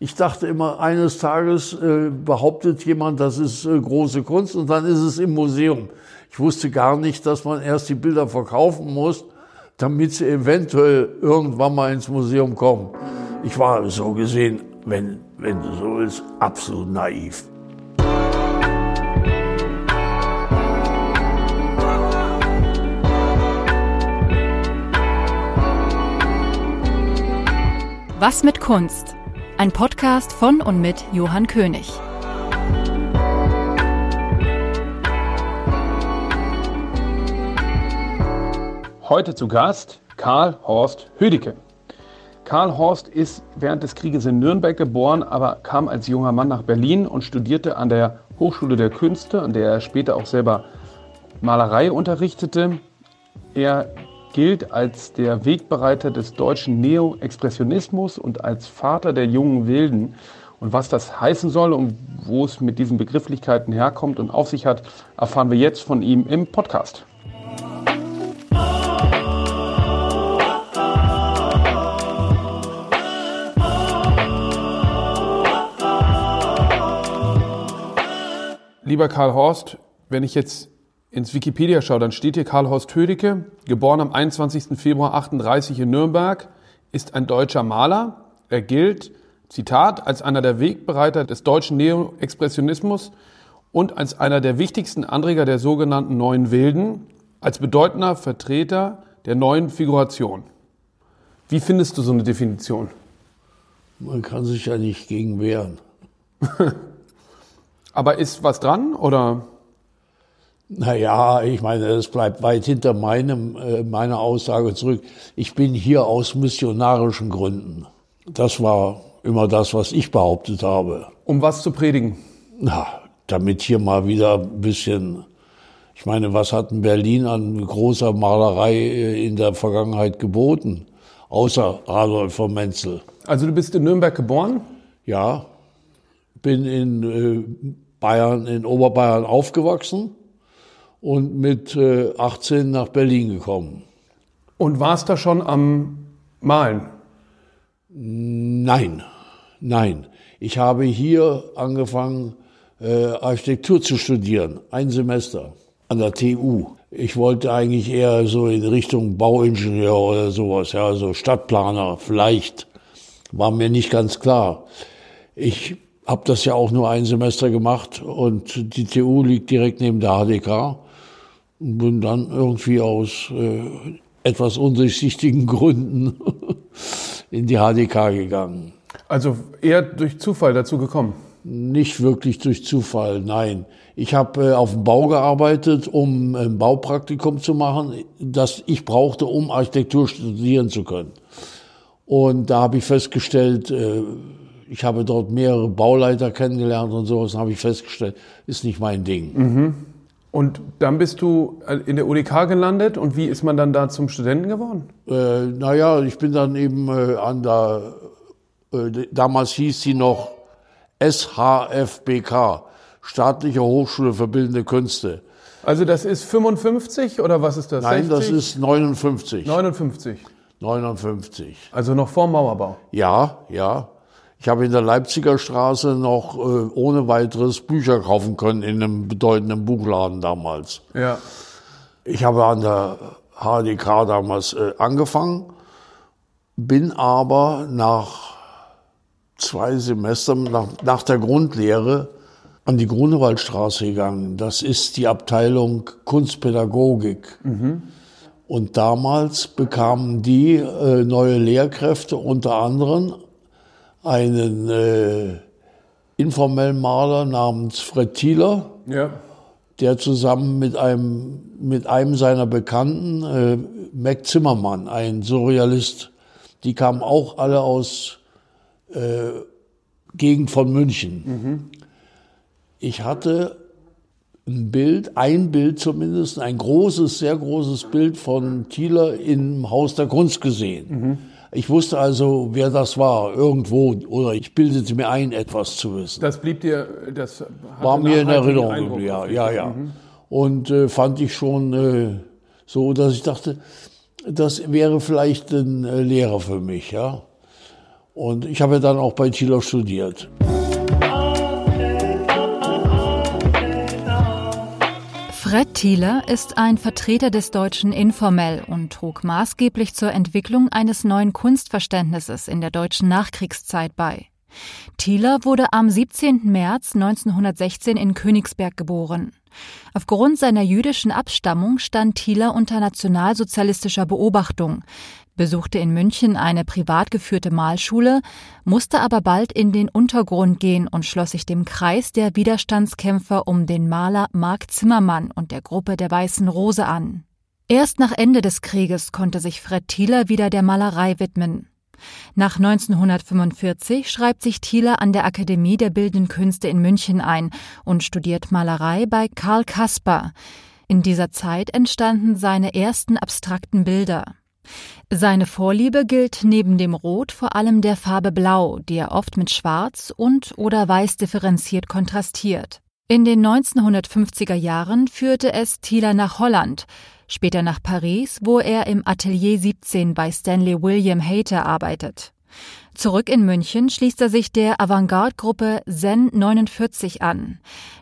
Ich dachte immer, eines Tages äh, behauptet jemand, das ist äh, große Kunst und dann ist es im Museum. Ich wusste gar nicht, dass man erst die Bilder verkaufen muss, damit sie eventuell irgendwann mal ins Museum kommen. Ich war so gesehen, wenn, wenn du so willst, absolut naiv. Was mit Kunst? Ein Podcast von und mit Johann König. Heute zu Gast Karl Horst Hüdicke. Karl Horst ist während des Krieges in Nürnberg geboren, aber kam als junger Mann nach Berlin und studierte an der Hochschule der Künste, an der er später auch selber Malerei unterrichtete. Er gilt als der Wegbereiter des deutschen Neo-Expressionismus und als Vater der jungen Wilden. Und was das heißen soll und wo es mit diesen Begrifflichkeiten herkommt und auf sich hat, erfahren wir jetzt von ihm im Podcast. Lieber Karl Horst, wenn ich jetzt ins Wikipedia schaue, dann steht hier Karl Horst Hödecke, geboren am 21. Februar 38 in Nürnberg, ist ein deutscher Maler. Er gilt, Zitat, als einer der Wegbereiter des deutschen Neo-Expressionismus und als einer der wichtigsten Anreger der sogenannten Neuen Wilden, als bedeutender Vertreter der neuen Figuration. Wie findest du so eine Definition? Man kann sich ja nicht gegen wehren. Aber ist was dran oder? Naja, ich meine, es bleibt weit hinter meinem, äh, meiner Aussage zurück. Ich bin hier aus missionarischen Gründen. Das war immer das, was ich behauptet habe. Um was zu predigen? Na, damit hier mal wieder ein bisschen, ich meine, was hat in Berlin an großer Malerei äh, in der Vergangenheit geboten? Außer Adolf von Menzel. Also du bist in Nürnberg geboren? Ja, bin in äh, Bayern, in Oberbayern aufgewachsen und mit 18 äh, nach Berlin gekommen. Und warst da schon am Malen? Nein, nein. Ich habe hier angefangen, äh, Architektur zu studieren, ein Semester an der TU. Ich wollte eigentlich eher so in Richtung Bauingenieur oder sowas, ja, so Stadtplaner vielleicht. War mir nicht ganz klar. Ich habe das ja auch nur ein Semester gemacht und die TU liegt direkt neben der HDK und bin dann irgendwie aus äh, etwas undurchsichtigen Gründen in die HDK gegangen. Also eher durch Zufall dazu gekommen? Nicht wirklich durch Zufall, nein. Ich habe äh, auf dem Bau gearbeitet, um ein Baupraktikum zu machen, das ich brauchte, um Architektur studieren zu können. Und da habe ich festgestellt, äh, ich habe dort mehrere Bauleiter kennengelernt und sowas, habe ich festgestellt, ist nicht mein Ding. Mhm. Und dann bist du äh, in der UDK gelandet und wie ist man dann da zum Studenten geworden? Äh, naja, ich bin dann eben äh, an der, äh, damals hieß sie noch SHFBK, Staatliche Hochschule für Bildende Künste. Also das ist 55 oder was ist das? Nein, 60? das ist 59. 59. 59. Also noch vor Mauerbau. Ja, ja. Ich habe in der Leipziger Straße noch äh, ohne weiteres Bücher kaufen können in einem bedeutenden Buchladen damals. Ja. Ich habe an der HDK damals äh, angefangen, bin aber nach zwei Semestern, nach, nach der Grundlehre, an die Grunewaldstraße gegangen. Das ist die Abteilung Kunstpädagogik. Mhm. Und damals bekamen die äh, neue Lehrkräfte unter anderem einen äh, informellen Maler namens Fred Thieler, ja. der zusammen mit einem, mit einem seiner Bekannten, äh, Mac Zimmermann, ein Surrealist, die kamen auch alle aus äh, Gegend von München. Mhm. Ich hatte ein Bild, ein Bild zumindest, ein großes, sehr großes Bild von Thieler im Haus der Kunst gesehen. Mhm. Ich wusste also, wer das war, irgendwo, oder ich bildete mir ein, etwas zu wissen. Das blieb dir, das war mir in Erinnerung, ja, ja, ja. Mhm. Und äh, fand ich schon äh, so, dass ich dachte, das wäre vielleicht ein äh, Lehrer für mich, ja. Und ich habe dann auch bei Thieler studiert. Fred Thieler ist ein Vertreter des deutschen Informell und trug maßgeblich zur Entwicklung eines neuen Kunstverständnisses in der deutschen Nachkriegszeit bei. Thieler wurde am 17. März 1916 in Königsberg geboren. Aufgrund seiner jüdischen Abstammung stand Thieler unter nationalsozialistischer Beobachtung, besuchte in München eine privat geführte Malschule, musste aber bald in den Untergrund gehen und schloss sich dem Kreis der Widerstandskämpfer um den Maler Mark Zimmermann und der Gruppe der Weißen Rose an. Erst nach Ende des Krieges konnte sich Fred Thieler wieder der Malerei widmen. Nach 1945 schreibt sich Thieler an der Akademie der Bildenden Künste in München ein und studiert Malerei bei Karl Kasper. In dieser Zeit entstanden seine ersten abstrakten Bilder. Seine Vorliebe gilt neben dem Rot vor allem der Farbe Blau, die er oft mit Schwarz und oder Weiß differenziert kontrastiert. In den 1950er Jahren führte es Thieler nach Holland, später nach Paris, wo er im Atelier 17 bei Stanley William Hayter arbeitet. Zurück in München schließt er sich der Avantgarde-Gruppe Zen 49 an.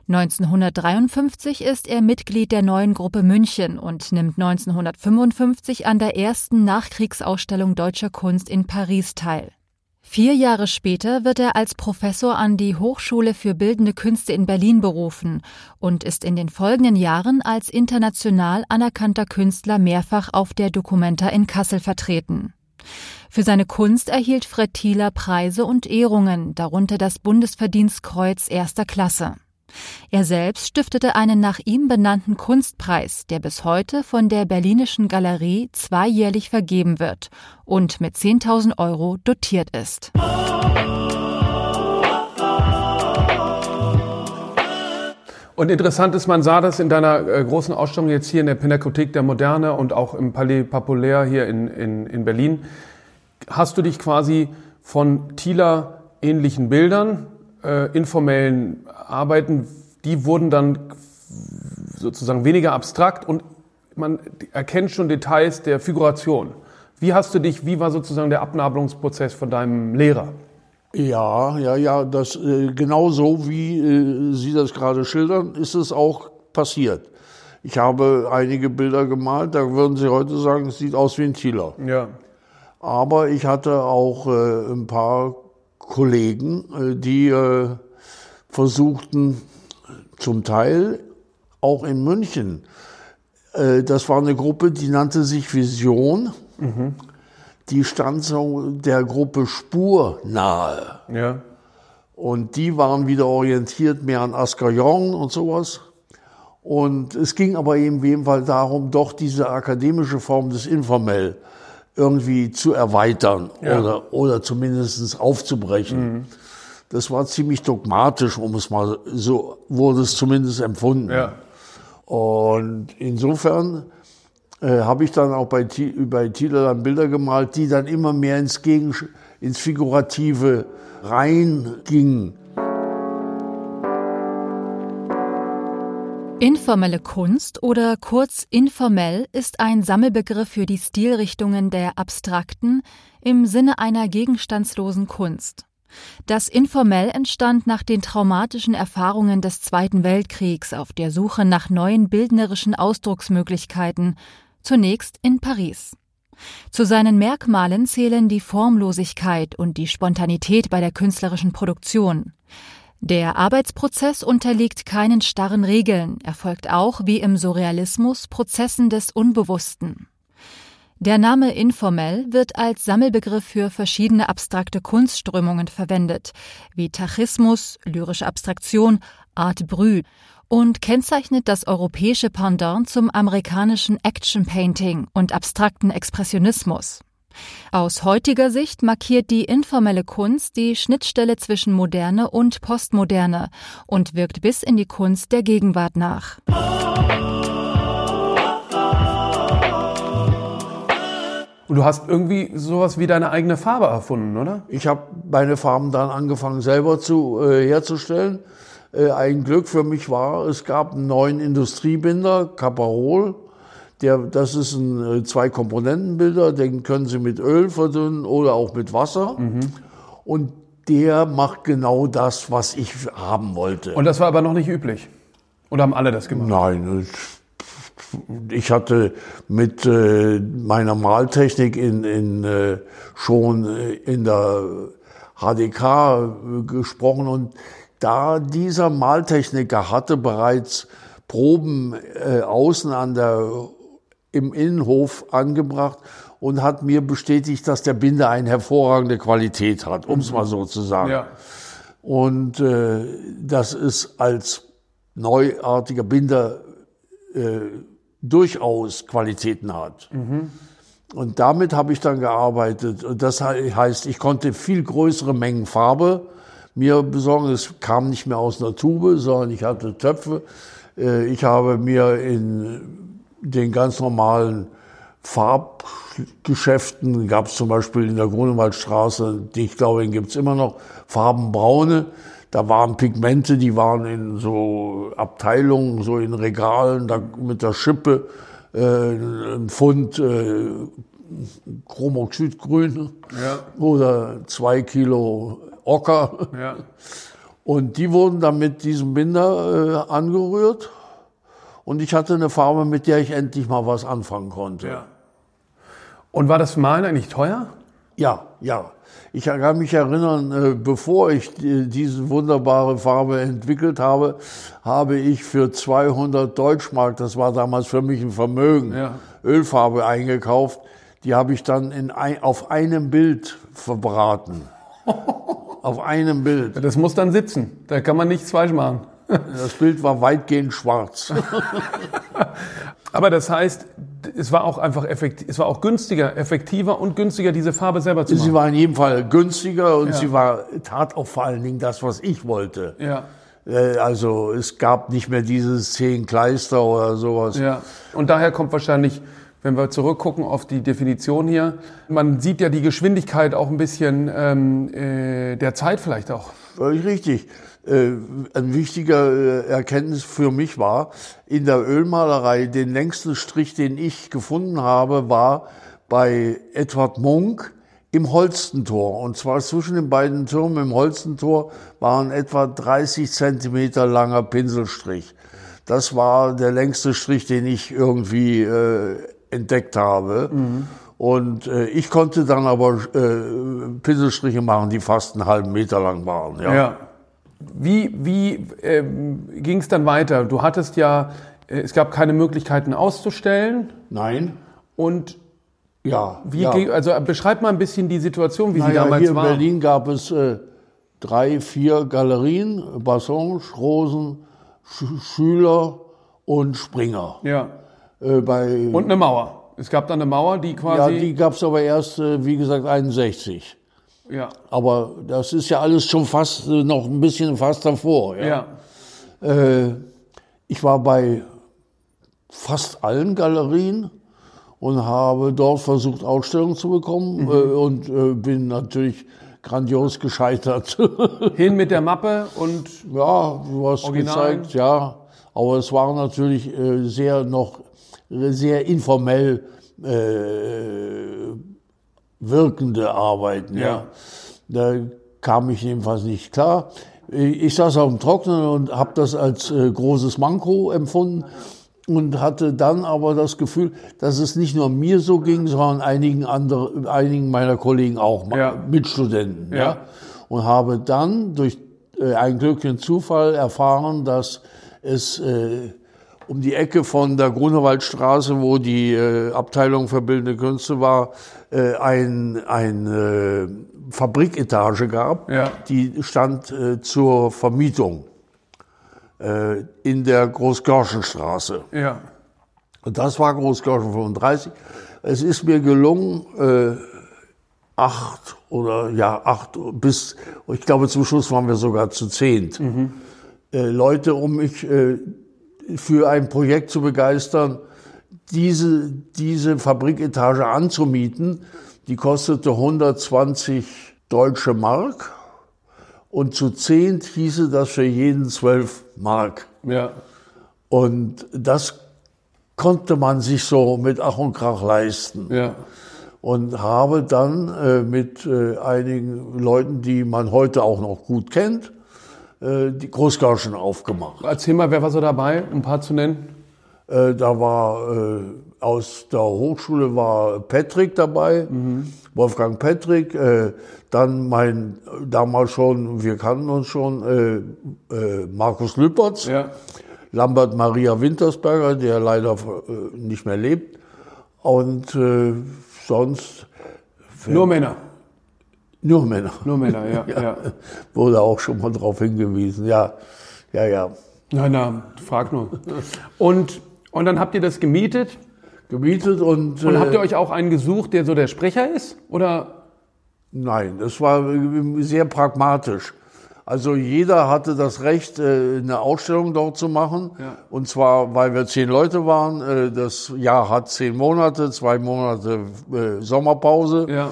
1953 ist er Mitglied der neuen Gruppe München und nimmt 1955 an der ersten Nachkriegsausstellung deutscher Kunst in Paris teil. Vier Jahre später wird er als Professor an die Hochschule für Bildende Künste in Berlin berufen und ist in den folgenden Jahren als international anerkannter Künstler mehrfach auf der Documenta in Kassel vertreten. Für seine Kunst erhielt Fred Thieler Preise und Ehrungen, darunter das Bundesverdienstkreuz erster Klasse. Er selbst stiftete einen nach ihm benannten Kunstpreis, der bis heute von der Berlinischen Galerie zweijährlich vergeben wird und mit 10.000 Euro dotiert ist. Und interessant ist, man sah das in deiner äh, großen Ausstellung jetzt hier in der Pinakothek der Moderne und auch im Palais Populaire hier in, in, in Berlin. Hast du dich quasi von Thieler ähnlichen Bildern äh, informellen Arbeiten, die wurden dann sozusagen weniger abstrakt und man erkennt schon Details der Figuration. Wie hast du dich, wie war sozusagen der Abnabelungsprozess von deinem Lehrer? Ja, ja, ja, das äh, genau so wie äh, Sie das gerade schildern, ist es auch passiert. Ich habe einige Bilder gemalt, da würden Sie heute sagen, es sieht aus wie ein Thieler. Ja. Aber ich hatte auch äh, ein paar Kollegen, äh, die äh, versuchten, zum Teil auch in München, äh, das war eine Gruppe, die nannte sich Vision. Mhm. Die stand so der Gruppe Spur nahe. Ja. Und die waren wieder orientiert mehr an Ascarion und sowas. Und es ging aber eben Fall darum, doch diese akademische Form des Informell irgendwie zu erweitern ja. oder, oder zumindest aufzubrechen. Mhm. Das war ziemlich dogmatisch, um es mal so wurde es zumindest empfunden. Ja. Und insofern äh, habe ich dann auch bei, bei Thiele dann Bilder gemalt, die dann immer mehr ins, Gegen, ins Figurative reingingen. Informelle Kunst oder kurz informell ist ein Sammelbegriff für die Stilrichtungen der abstrakten im Sinne einer gegenstandslosen Kunst. Das informell entstand nach den traumatischen Erfahrungen des Zweiten Weltkriegs auf der Suche nach neuen bildnerischen Ausdrucksmöglichkeiten, zunächst in Paris. Zu seinen Merkmalen zählen die Formlosigkeit und die Spontanität bei der künstlerischen Produktion. Der Arbeitsprozess unterliegt keinen starren Regeln, erfolgt auch wie im Surrealismus Prozessen des Unbewussten. Der Name informell wird als Sammelbegriff für verschiedene abstrakte Kunstströmungen verwendet, wie Tachismus, lyrische Abstraktion, Art Brut und kennzeichnet das europäische Pendant zum amerikanischen Action Painting und abstrakten Expressionismus. Aus heutiger Sicht markiert die informelle Kunst die Schnittstelle zwischen Moderne und Postmoderne und wirkt bis in die Kunst der Gegenwart nach. Und du hast irgendwie sowas wie deine eigene Farbe erfunden, oder? Ich habe meine Farben dann angefangen selber zu äh, herzustellen. Äh, ein Glück für mich war, es gab einen neuen Industriebinder, Caparol, der, das ist ein äh, Zwei-Komponenten-Bilder, den können Sie mit Öl verdünnen oder auch mit Wasser. Mhm. und der macht genau das, was ich haben wollte. Und das war aber noch nicht üblich? Oder haben alle das gemacht? Nein, ich hatte mit äh, meiner Maltechnik in, in, äh, schon in der HDK gesprochen und da dieser Maltechniker hatte bereits Proben äh, außen an der, im Innenhof angebracht und hat mir bestätigt, dass der Binder eine hervorragende Qualität hat, um es mal so zu sagen. Ja. Und äh, das ist als neuartiger Binder äh, durchaus Qualitäten hat. Mhm. Und damit habe ich dann gearbeitet. Und das heißt, ich konnte viel größere Mengen Farbe mir besorgen. Es kam nicht mehr aus einer Tube, sondern ich hatte Töpfe. Äh, ich habe mir in den ganz normalen Farbgeschäften, gab es zum Beispiel in der Grunewaldstraße, die ich glaube, den gibt es immer noch, Farbenbraune. Da waren Pigmente, die waren in so Abteilungen, so in Regalen, da mit der Schippe äh, ein Pfund äh, Chromoxidgrün ja. oder zwei Kilo Ocker. Ja. Und die wurden dann mit diesem Binder äh, angerührt. Und ich hatte eine Farbe, mit der ich endlich mal was anfangen konnte. Ja. Und war das Malen eigentlich teuer? Ja, ja. Ich kann mich erinnern, äh, bevor ich diese wunderbare Farbe entwickelt habe, habe ich für 200 Deutschmark, das war damals für mich ein Vermögen, ja. Ölfarbe eingekauft. Die habe ich dann in ein, auf einem Bild verbraten. auf einem Bild. Das muss dann sitzen. Da kann man nichts falsch machen. Das Bild war weitgehend schwarz. Aber das heißt, es war auch einfach effektiv, es war auch günstiger, effektiver und günstiger, diese Farbe selber zu machen. Sie war in jedem Fall günstiger und ja. sie war, tat auch vor allen Dingen das, was ich wollte. Ja. Äh, also es gab nicht mehr dieses zehn Kleister oder sowas. Ja. Und daher kommt wahrscheinlich, wenn wir zurückgucken auf die Definition hier, man sieht ja die Geschwindigkeit auch ein bisschen ähm, äh, der Zeit vielleicht auch. Völlig richtig ein wichtiger äh, Erkenntnis für mich war, in der Ölmalerei den längsten Strich, den ich gefunden habe, war bei Edward Munk im Holstentor. Und zwar zwischen den beiden Türmen im Holstentor waren etwa 30 Zentimeter langer Pinselstrich. Das war der längste Strich, den ich irgendwie äh, entdeckt habe. Mhm. Und äh, ich konnte dann aber äh, Pinselstriche machen, die fast einen halben Meter lang waren. Ja. ja. Wie, wie ähm, ging es dann weiter? Du hattest ja, äh, es gab keine Möglichkeiten auszustellen. Nein. Und ja, wie ja. Ging, also beschreib mal ein bisschen die Situation, wie naja, sie damals hier war. In Berlin gab es äh, drei, vier Galerien, Bassange, Rosen, Sch Schüler und Springer. Ja. Äh, bei, und eine Mauer. Es gab dann eine Mauer, die quasi. Ja, die gab es aber erst, äh, wie gesagt, 61. Ja. Aber das ist ja alles schon fast äh, noch ein bisschen fast davor. Ja. ja. Äh, ich war bei fast allen Galerien und habe dort versucht, Ausstellungen zu bekommen mhm. äh, und äh, bin natürlich grandios gescheitert. Hin mit der Mappe und ja, du hast Original. gezeigt, ja, aber es war natürlich äh, sehr noch sehr informell äh, wirkende Arbeiten. Ja. ja. Da kam ich jedenfalls nicht klar. Ich saß auf dem Trocknen und habe das als äh, großes Manko empfunden und hatte dann aber das Gefühl, dass es nicht nur mir so ging, sondern einigen anderen, einigen meiner Kollegen auch, ja. Mitstudenten. Ja. ja. Und habe dann durch äh, einen glücklichen Zufall erfahren, dass es äh, um die Ecke von der Grunewaldstraße, wo die äh, Abteilung für bildende Künste war, äh, ein, ein äh, Fabriketage gab, ja. die stand äh, zur Vermietung äh, in der Großgörschenstraße. Ja. Und das war Großgörschen 35. Es ist mir gelungen, äh, acht oder ja acht bis, ich glaube zum Schluss waren wir sogar zu zehnt, mhm. äh, Leute um mich äh, für ein Projekt zu begeistern, diese, diese Fabriketage anzumieten. Die kostete 120 deutsche Mark und zu zehnt hieße das für jeden 12 Mark. Ja. Und das konnte man sich so mit Ach und Krach leisten. Ja. und habe dann äh, mit äh, einigen Leuten, die man heute auch noch gut kennt, äh, die Großgarschen aufgemacht. Erzähl mal, wer war so dabei, um ein paar zu nennen? Äh, da war äh, aus der Hochschule war Patrick dabei, Wolfgang Patrick, äh, dann mein damals schon, wir kannten uns schon, äh, äh, Markus Lüpertz, Ja. Lambert Maria Wintersberger, der leider nicht mehr lebt. Und sonst Nur Männer. Nur Männer. Nur Männer, ja. ja. Wurde auch schon mal darauf hingewiesen. Ja, ja, ja. Na, na, frag nur. Und, und dann habt ihr das gemietet Gemietet und, und äh, habt ihr euch auch einen gesucht, der so der Sprecher ist? Oder? Nein, das war äh, sehr pragmatisch. Also jeder hatte das Recht, äh, eine Ausstellung dort zu machen. Ja. Und zwar, weil wir zehn Leute waren. Äh, Das Jahr hat zehn Monate, zwei Monate äh, Sommerpause. Ja.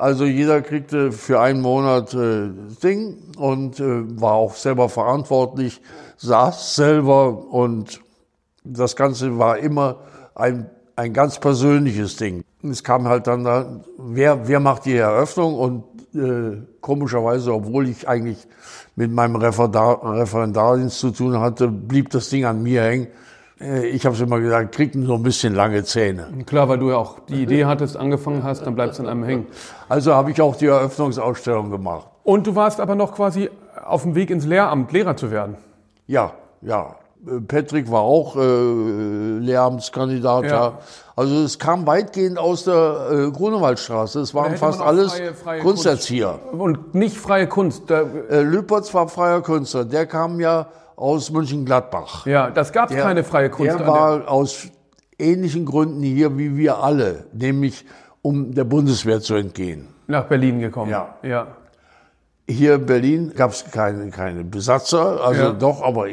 Also jeder kriegte für einen Monat äh, Ding und äh, war auch selber verantwortlich, saß selber und das Ganze war immer ein, ein ganz persönliches Ding. Es kam halt dann da, wer, wer macht die Eröffnung und äh, komischerweise, obwohl ich eigentlich mit meinem Referendar, Referendardienst zu tun hatte, blieb das Ding an mir hängen. Äh, ich habe immer gesagt, kriegt nur ein bisschen lange Zähne. Klar, weil du ja auch die Idee hattest, angefangen hast, dann bleibst du an einem hängen. Also habe ich auch die Eröffnungsausstellung gemacht. Und du warst aber noch quasi auf dem Weg ins Lehramt, Lehrer zu werden. Ja, ja. Äh, Patrick war auch äh, Lehramtskandidat. Ja. Ja. Also es kam weitgehend aus der äh, Grunewaldstraße. Es waren fast alles freie- freie Kunsterzieher. Und nicht freie Kunst. Äh, Lüpertz war freier Künstler. Der kam ja aus München-Gladbach. ja, das gab Der- keine freie Kunst. Der war aus ähnlichen Gründen hier wie wir alle, nämlich um der Bundeswehr zu entgehen. nach Berlin gekommen. Ja. ja. Hier in Berlin gab es keine, keine Besatzer, also Ja. doch, aber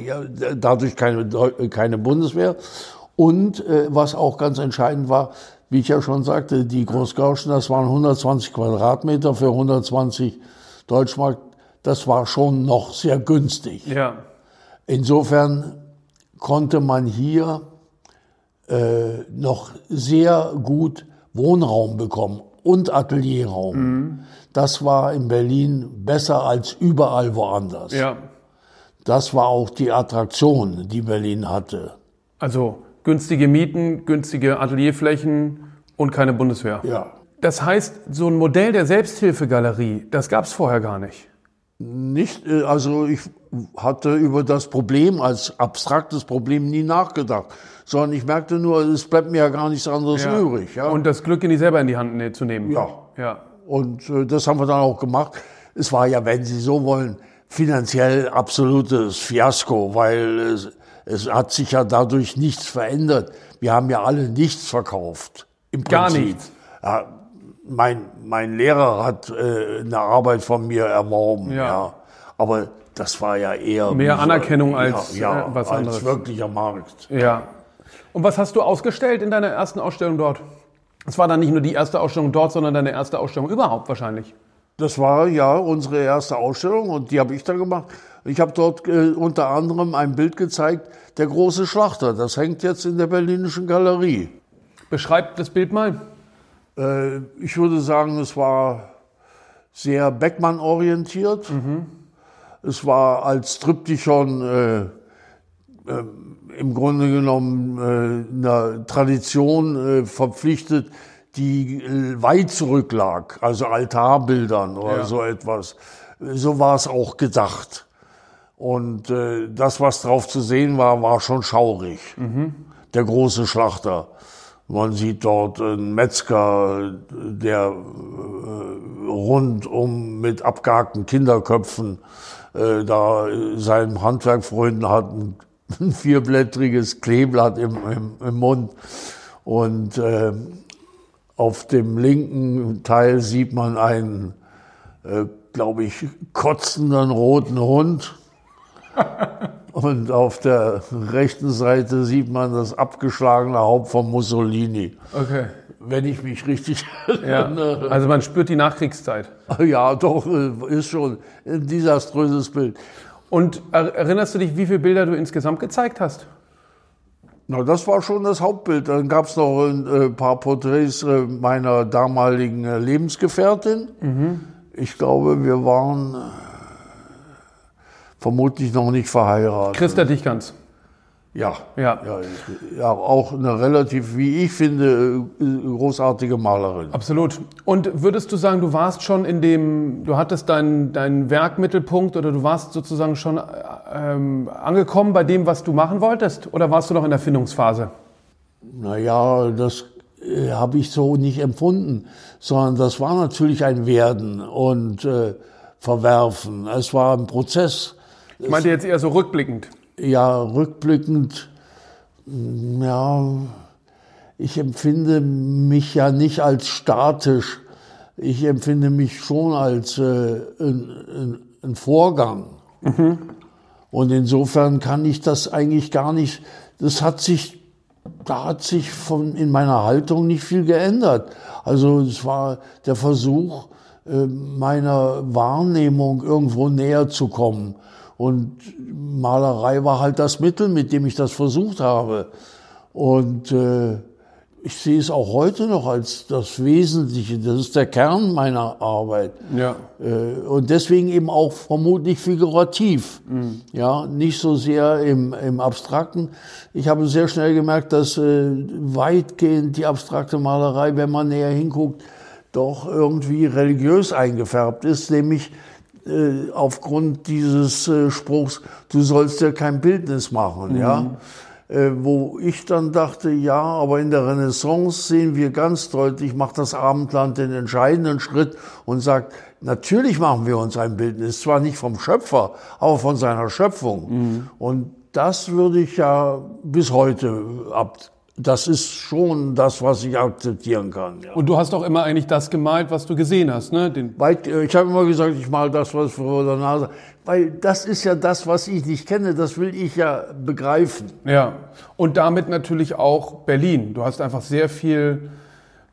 dadurch keine, keine Bundeswehr. Und äh, was auch ganz entscheidend war, wie ich ja schon sagte, die Großgauschen, das waren 120 Quadratmeter für 120 Deutschmark. Das war schon noch sehr günstig. Ja. Insofern konnte man hier äh, noch sehr gut Wohnraum bekommen und Atelierraum. Das war in Berlin besser als überall woanders. Ja. Das war auch die Attraktion, die Berlin hatte. Also günstige Mieten, günstige Atelierflächen und keine Bundeswehr. Ja. Das heißt, so ein Modell der Selbsthilfegalerie, das gab es vorher gar nicht. Nicht, äh, also ich hatte über das Problem als abstraktes Problem nie nachgedacht, sondern ich merkte nur, es bleibt mir ja gar nichts anderes übrig. Ja? Und das Glück in die selber in die Hand ne- zu nehmen. Ja. Ja. Und äh, das haben wir dann auch gemacht. Es war ja, wenn Sie so wollen, finanziell absolutes Fiasko, weil es, es hat sich ja dadurch nichts verändert. Wir haben ja alle nichts verkauft. Im Prinzip. Gar nichts. Ja, mein, mein Lehrer hat äh, eine Arbeit von mir erworben. Ja. Ja. Aber das war ja eher Mehr wie so- Anerkennung als, ja, ja, äh, was als anderes. wirklicher Markt. Ja. Und was hast du ausgestellt in deiner ersten Ausstellung dort? Es war dann nicht nur die erste Ausstellung dort, sondern deine erste Ausstellung überhaupt wahrscheinlich. Das war ja unsere erste Ausstellung und die habe ich dann gemacht. Ich habe dort äh, unter anderem ein Bild gezeigt, der große Schlachter. Das hängt jetzt in der Berlinischen Galerie. Beschreib das Bild mal. Äh, ich würde sagen, es war sehr Beckmann-orientiert. Es war als Triptychon äh, äh, im Grunde genommen äh, einer Tradition äh, verpflichtet, die äh, weit zurücklag, also Altarbildern oder Ja. so etwas. So war es auch gedacht. Und äh, das, was drauf zu sehen war, war schon schaurig. Der große Schlachter. Man sieht dort einen Metzger, der äh, rundum mit abgehackten Kinderköpfen äh, da äh, seinem Handwerk Freunden hat ein, ein vierblättriges Kleeblatt im, im, im Mund. Und äh, auf dem linken Teil sieht man einen, äh, glaube ich, kotzenden roten Hund. Und auf der rechten Seite sieht man das abgeschlagene Haupt von Mussolini. Okay. Wenn ich mich richtig Ja. erinnere. Also man spürt die Nachkriegszeit. Ja, doch, ist schon ein desaströses Bild. Und er- erinnerst du dich, wie viele Bilder du insgesamt gezeigt hast? Na, das war schon das Hauptbild. Dann gab es noch ein äh, paar Porträts äh, meiner damaligen äh, Lebensgefährtin. Mhm. Ich glaube, wir waren vermutlich noch nicht verheiratet. Christa Dichgans. Ja, ja. Ja, ja, auch eine relativ, wie ich finde, großartige Malerin. Absolut. Und würdest du sagen, du warst schon in dem, du hattest deinen dein Werkmittelpunkt oder du warst sozusagen schon ähm, angekommen bei dem, was du machen wolltest? Oder warst du noch in der Findungsphase? Naja, das äh, habe ich so nicht empfunden, sondern das war natürlich ein Werden und äh, Verwerfen. Es war ein Prozess. Ich meinte jetzt eher so rückblickend ja, rückblickend, ja, ich empfinde mich ja nicht als statisch. Ich empfinde mich schon als äh, ein, ein, ein Vorgang. Mhm. Und insofern kann ich das eigentlich gar nicht, das hat sich, da hat sich von, in meiner Haltung nicht viel geändert. Also es war der Versuch, äh, meiner Wahrnehmung irgendwo näher zu kommen. Und Malerei war halt das Mittel, mit dem ich das versucht habe. Und äh, ich sehe es auch heute noch als das Wesentliche. Das ist der Kern meiner Arbeit. Ja. Äh, und deswegen eben auch vermutlich figurativ. Mhm. Ja, nicht so sehr im, im Abstrakten. Ich habe sehr schnell gemerkt, dass äh, weitgehend die abstrakte Malerei, wenn man näher hinguckt, doch irgendwie religiös eingefärbt ist, nämlich äh, aufgrund dieses äh, Spruchs, du sollst ja kein Bildnis machen, mhm. ja. Äh, wo ich dann dachte, ja, aber in der Renaissance sehen wir ganz deutlich, macht das Abendland den entscheidenden Schritt und sagt, natürlich machen wir uns ein Bildnis, zwar nicht vom Schöpfer, aber von seiner Schöpfung. Mhm. Und das würde ich ja bis heute ab, das ist schon das, was ich akzeptieren kann. Ja. Und du hast doch immer eigentlich das gemalt, was du gesehen hast, ne? Den Weit, äh, ich habe immer gesagt, ich mal das, was vor der Nase, weil das ist ja das, was ich nicht kenne. Das will ich ja begreifen. Ja. Und damit natürlich auch Berlin. Du hast einfach sehr viel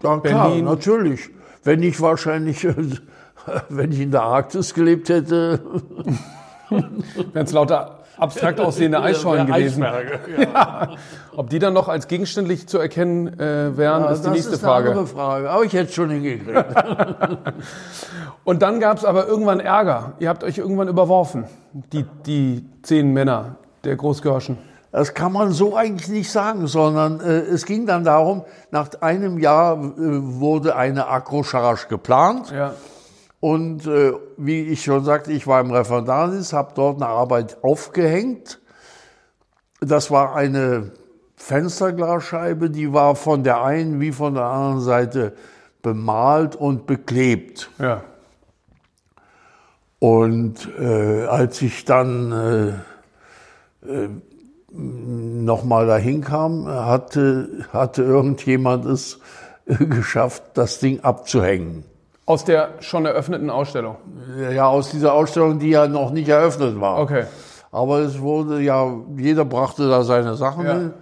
ja, klar, Berlin. natürlich. Wenn ich wahrscheinlich, wenn ich in der Arktis gelebt hätte. Wenn es lauter abstrakt aussehende Eisschollen gewesen. Ja. Ob die dann noch als gegenständlich zu erkennen äh, wären, ja, ist die nächste Frage. Das ist eine Frage, aber ich hätte es schon hingekriegt. Und dann gab es aber irgendwann Ärger. Ihr habt euch irgendwann überworfen, die, die zehn Männer der Großgörschen. Das kann man so eigentlich nicht sagen, sondern äh, es ging dann darum, nach einem Jahr äh, wurde eine Accrocharge geplant. Ja. Und äh, wie ich schon sagte, ich war im Referendariat, habe dort eine Arbeit aufgehängt. Das war eine Fensterglasscheibe, die war von der einen wie von der anderen Seite bemalt und beklebt. Ja. Und äh, als ich dann äh, äh, nochmal dahin kam, hatte, hatte irgendjemand es geschafft, das Ding abzuhängen. Aus der schon eröffneten Ausstellung? Ja, aus dieser Ausstellung, die ja noch nicht eröffnet war. Okay. Aber es wurde ja, jeder brachte da seine Sachen ja. mit.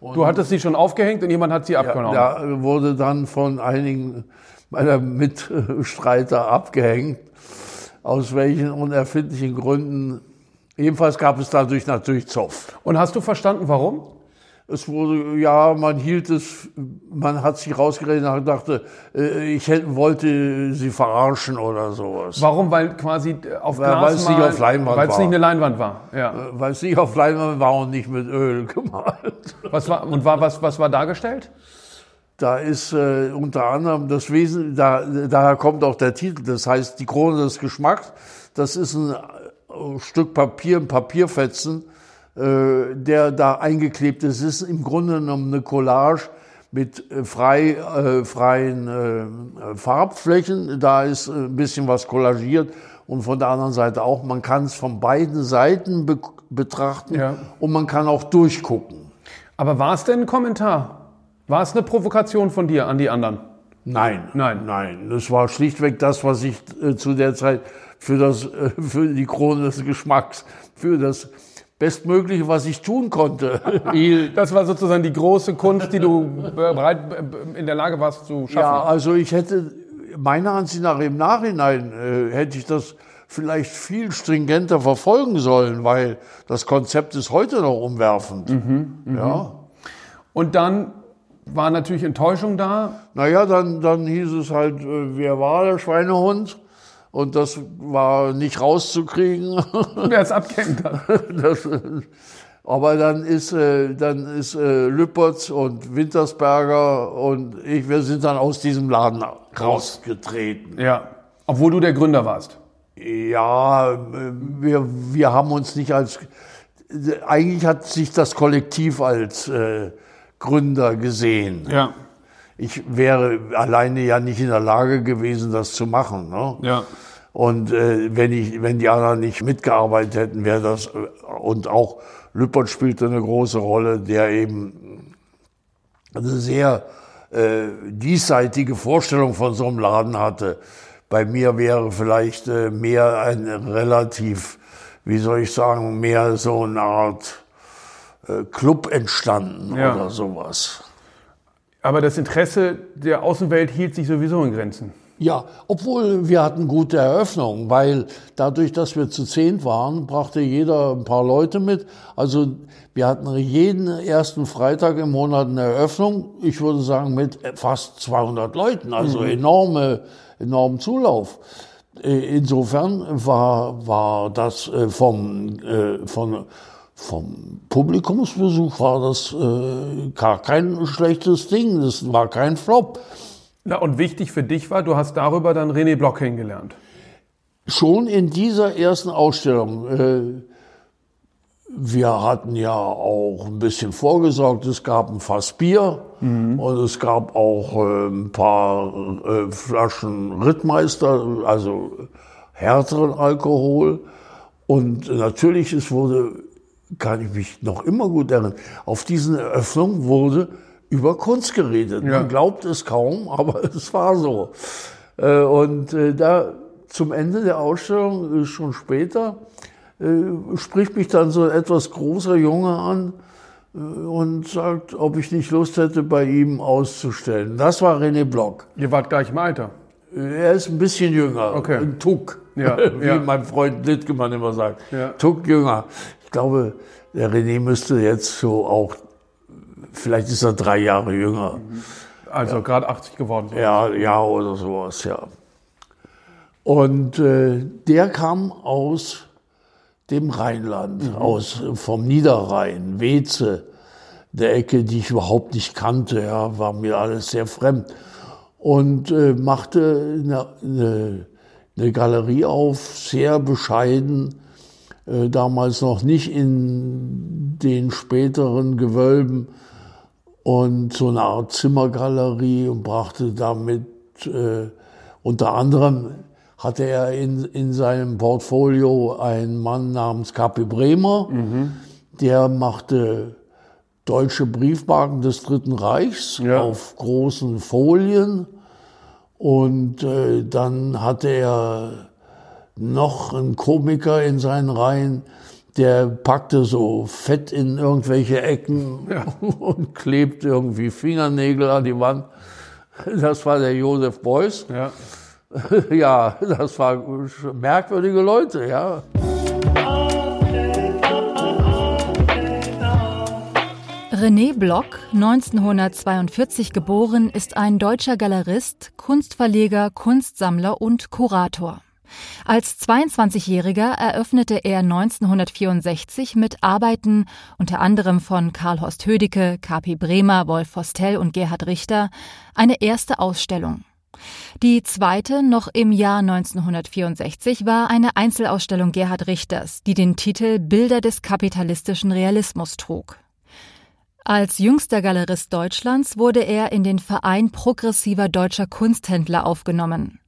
du hattest sie schon aufgehängt und jemand hat sie abgenommen? Ja, wurde dann von einigen meiner Mitstreiter abgehängt. Aus welchen unerfindlichen Gründen. Jedenfalls gab es dadurch natürlich Zoff. Und hast du verstanden, warum? Es wurde, ja, man hielt es, man hat sich rausgeredet und dachte, äh, ich hätte, wollte sie verarschen oder sowas. Warum? Weil quasi auf weil, Glas Weil es nicht auf Leinwand Weil es nicht eine Leinwand war, ja. Äh, weil es nicht auf Leinwand war und nicht mit Öl gemalt. Was war, und war, was, was war dargestellt? Da ist äh, unter anderem das Wesen, da, daher kommt auch der Titel, das heißt die Krone des Geschmacks. Das ist ein äh, Stück Papier, ein Papierfetzen, äh, der da eingeklebt ist. Es ist im Grunde genommen eine Collage mit äh, frei, äh, freien äh, Farbflächen. Da ist äh, ein bisschen was kollagiert und von der anderen Seite auch. Man kann es von beiden Seiten be betrachten ja. und man kann auch durchgucken. Aber war es denn ein Kommentar? War es eine Provokation von dir an die anderen? Nein, nein, nein. Das war schlichtweg das, was ich äh, zu der Zeit für das, äh, für die Krone des Geschmacks, für das Bestmögliche, was ich tun konnte. das war sozusagen die große Kunst, die du bereit in der Lage warst zu schaffen. Ja, also ich hätte, meiner Ansicht nach im Nachhinein, äh, hätte ich das vielleicht viel stringenter verfolgen sollen, weil das Konzept ist heute noch umwerfend. Mhm, mh. Ja. Und dann war natürlich Enttäuschung da. Naja, dann, dann hieß es halt, äh, wer war der Schweinehund? Und das war nicht rauszukriegen. Wer es abkennt dann. Aber dann ist, äh, dann ist äh, Lüppertz und Wintersberger und ich, wir sind dann aus diesem Laden rausgetreten. Ja. Obwohl du der Gründer warst. Ja, wir, wir haben uns nicht als, eigentlich hat sich das Kollektiv als äh, Gründer gesehen. Ja. Ich wäre alleine ja nicht in der Lage gewesen, das zu machen. Ne? Ja. Und äh, wenn ich, wenn die anderen nicht mitgearbeitet hätten, wäre das äh, und auch Lüppert spielte eine große Rolle, der eben eine sehr äh, diesseitige Vorstellung von so einem Laden hatte. Bei mir wäre vielleicht äh, mehr ein relativ, wie soll ich sagen, mehr so eine Art äh, Club entstanden Ja. oder sowas. Aber das Interesse der Außenwelt hielt sich sowieso in Grenzen. Ja, obwohl wir hatten gute Eröffnungen, weil dadurch, dass wir zu zehn waren, brachte jeder ein paar Leute mit. Also wir hatten jeden ersten Freitag im Monat eine Eröffnung. Ich würde sagen mit fast 200 Leuten, also enorme, enormen Zulauf. Äh, Insofern war, war das äh, vom, äh, von, vom Publikumsbesuch war das äh, gar kein schlechtes Ding. Das war kein Flop. Na, und wichtig für dich war, du hast darüber dann René Block kennengelernt. schon in dieser ersten Ausstellung, äh, wir hatten ja auch ein bisschen vorgesorgt. Es gab ein Fass Bier und es gab auch äh, ein paar äh, Flaschen Rittmeister, also härteren Alkohol. Und natürlich, es wurde, kann ich mich noch immer gut erinnern, auf diesen Eröffnungen wurde über Kunst geredet. Ja. Man glaubt es kaum, aber es war so. Äh, Und äh, da zum Ende der Ausstellung, äh, schon später, spricht mich dann so ein etwas großer Junge an und sagt, ob ich nicht Lust hätte, bei ihm auszustellen. Das war René Block. Ihr wart gleich im Alter. Er ist ein bisschen jünger, Okay. ein Tuck, Ja, wie ja. mein Freund Littgemann immer sagt. Ja. Tuck jünger. Ich glaube, der René müsste jetzt so auch, vielleicht ist er drei Jahre jünger. Also gerade 80 geworden. So. Ja, ja, oder sowas, ja. Und äh, der kam aus dem Rheinland, aus vom Niederrhein, Weze, der Ecke, die ich überhaupt nicht kannte, ja, war mir alles sehr fremd. Und äh, machte eine, eine, eine Galerie auf, sehr bescheiden, äh, damals noch nicht in den späteren Gewölben. Und so eine Art Zimmergalerie und brachte damit äh, unter anderem hatte er in, in seinem Portfolio einen Mann namens Kapi Bremer, der machte deutsche Briefmarken des Dritten Reichs Ja. auf großen Folien und äh, dann hatte er noch einen Komiker in seinen Reihen, der packte so Fett in irgendwelche Ecken und klebt irgendwie Fingernägel an die Wand. Das war der Josef Beuys. Ja. Ja, das war merkwürdige Leute, ja. René Block, 1942 geboren, ist ein deutscher Galerist, Kunstverleger, Kunstsammler und Kurator. Als 22-Jähriger eröffnete er 1964 mit Arbeiten unter anderem von Karl Horst Hödicke, K.P. Bremer, Wolf Vostell und Gerhard Richter eine erste Ausstellung. Die zweite, noch im Jahr 1964, war eine Einzelausstellung Gerhard Richters, die den Titel Bilder des kapitalistischen Realismus trug. Als jüngster Galerist Deutschlands wurde er in den Verein progressiver deutscher Kunsthändler aufgenommen.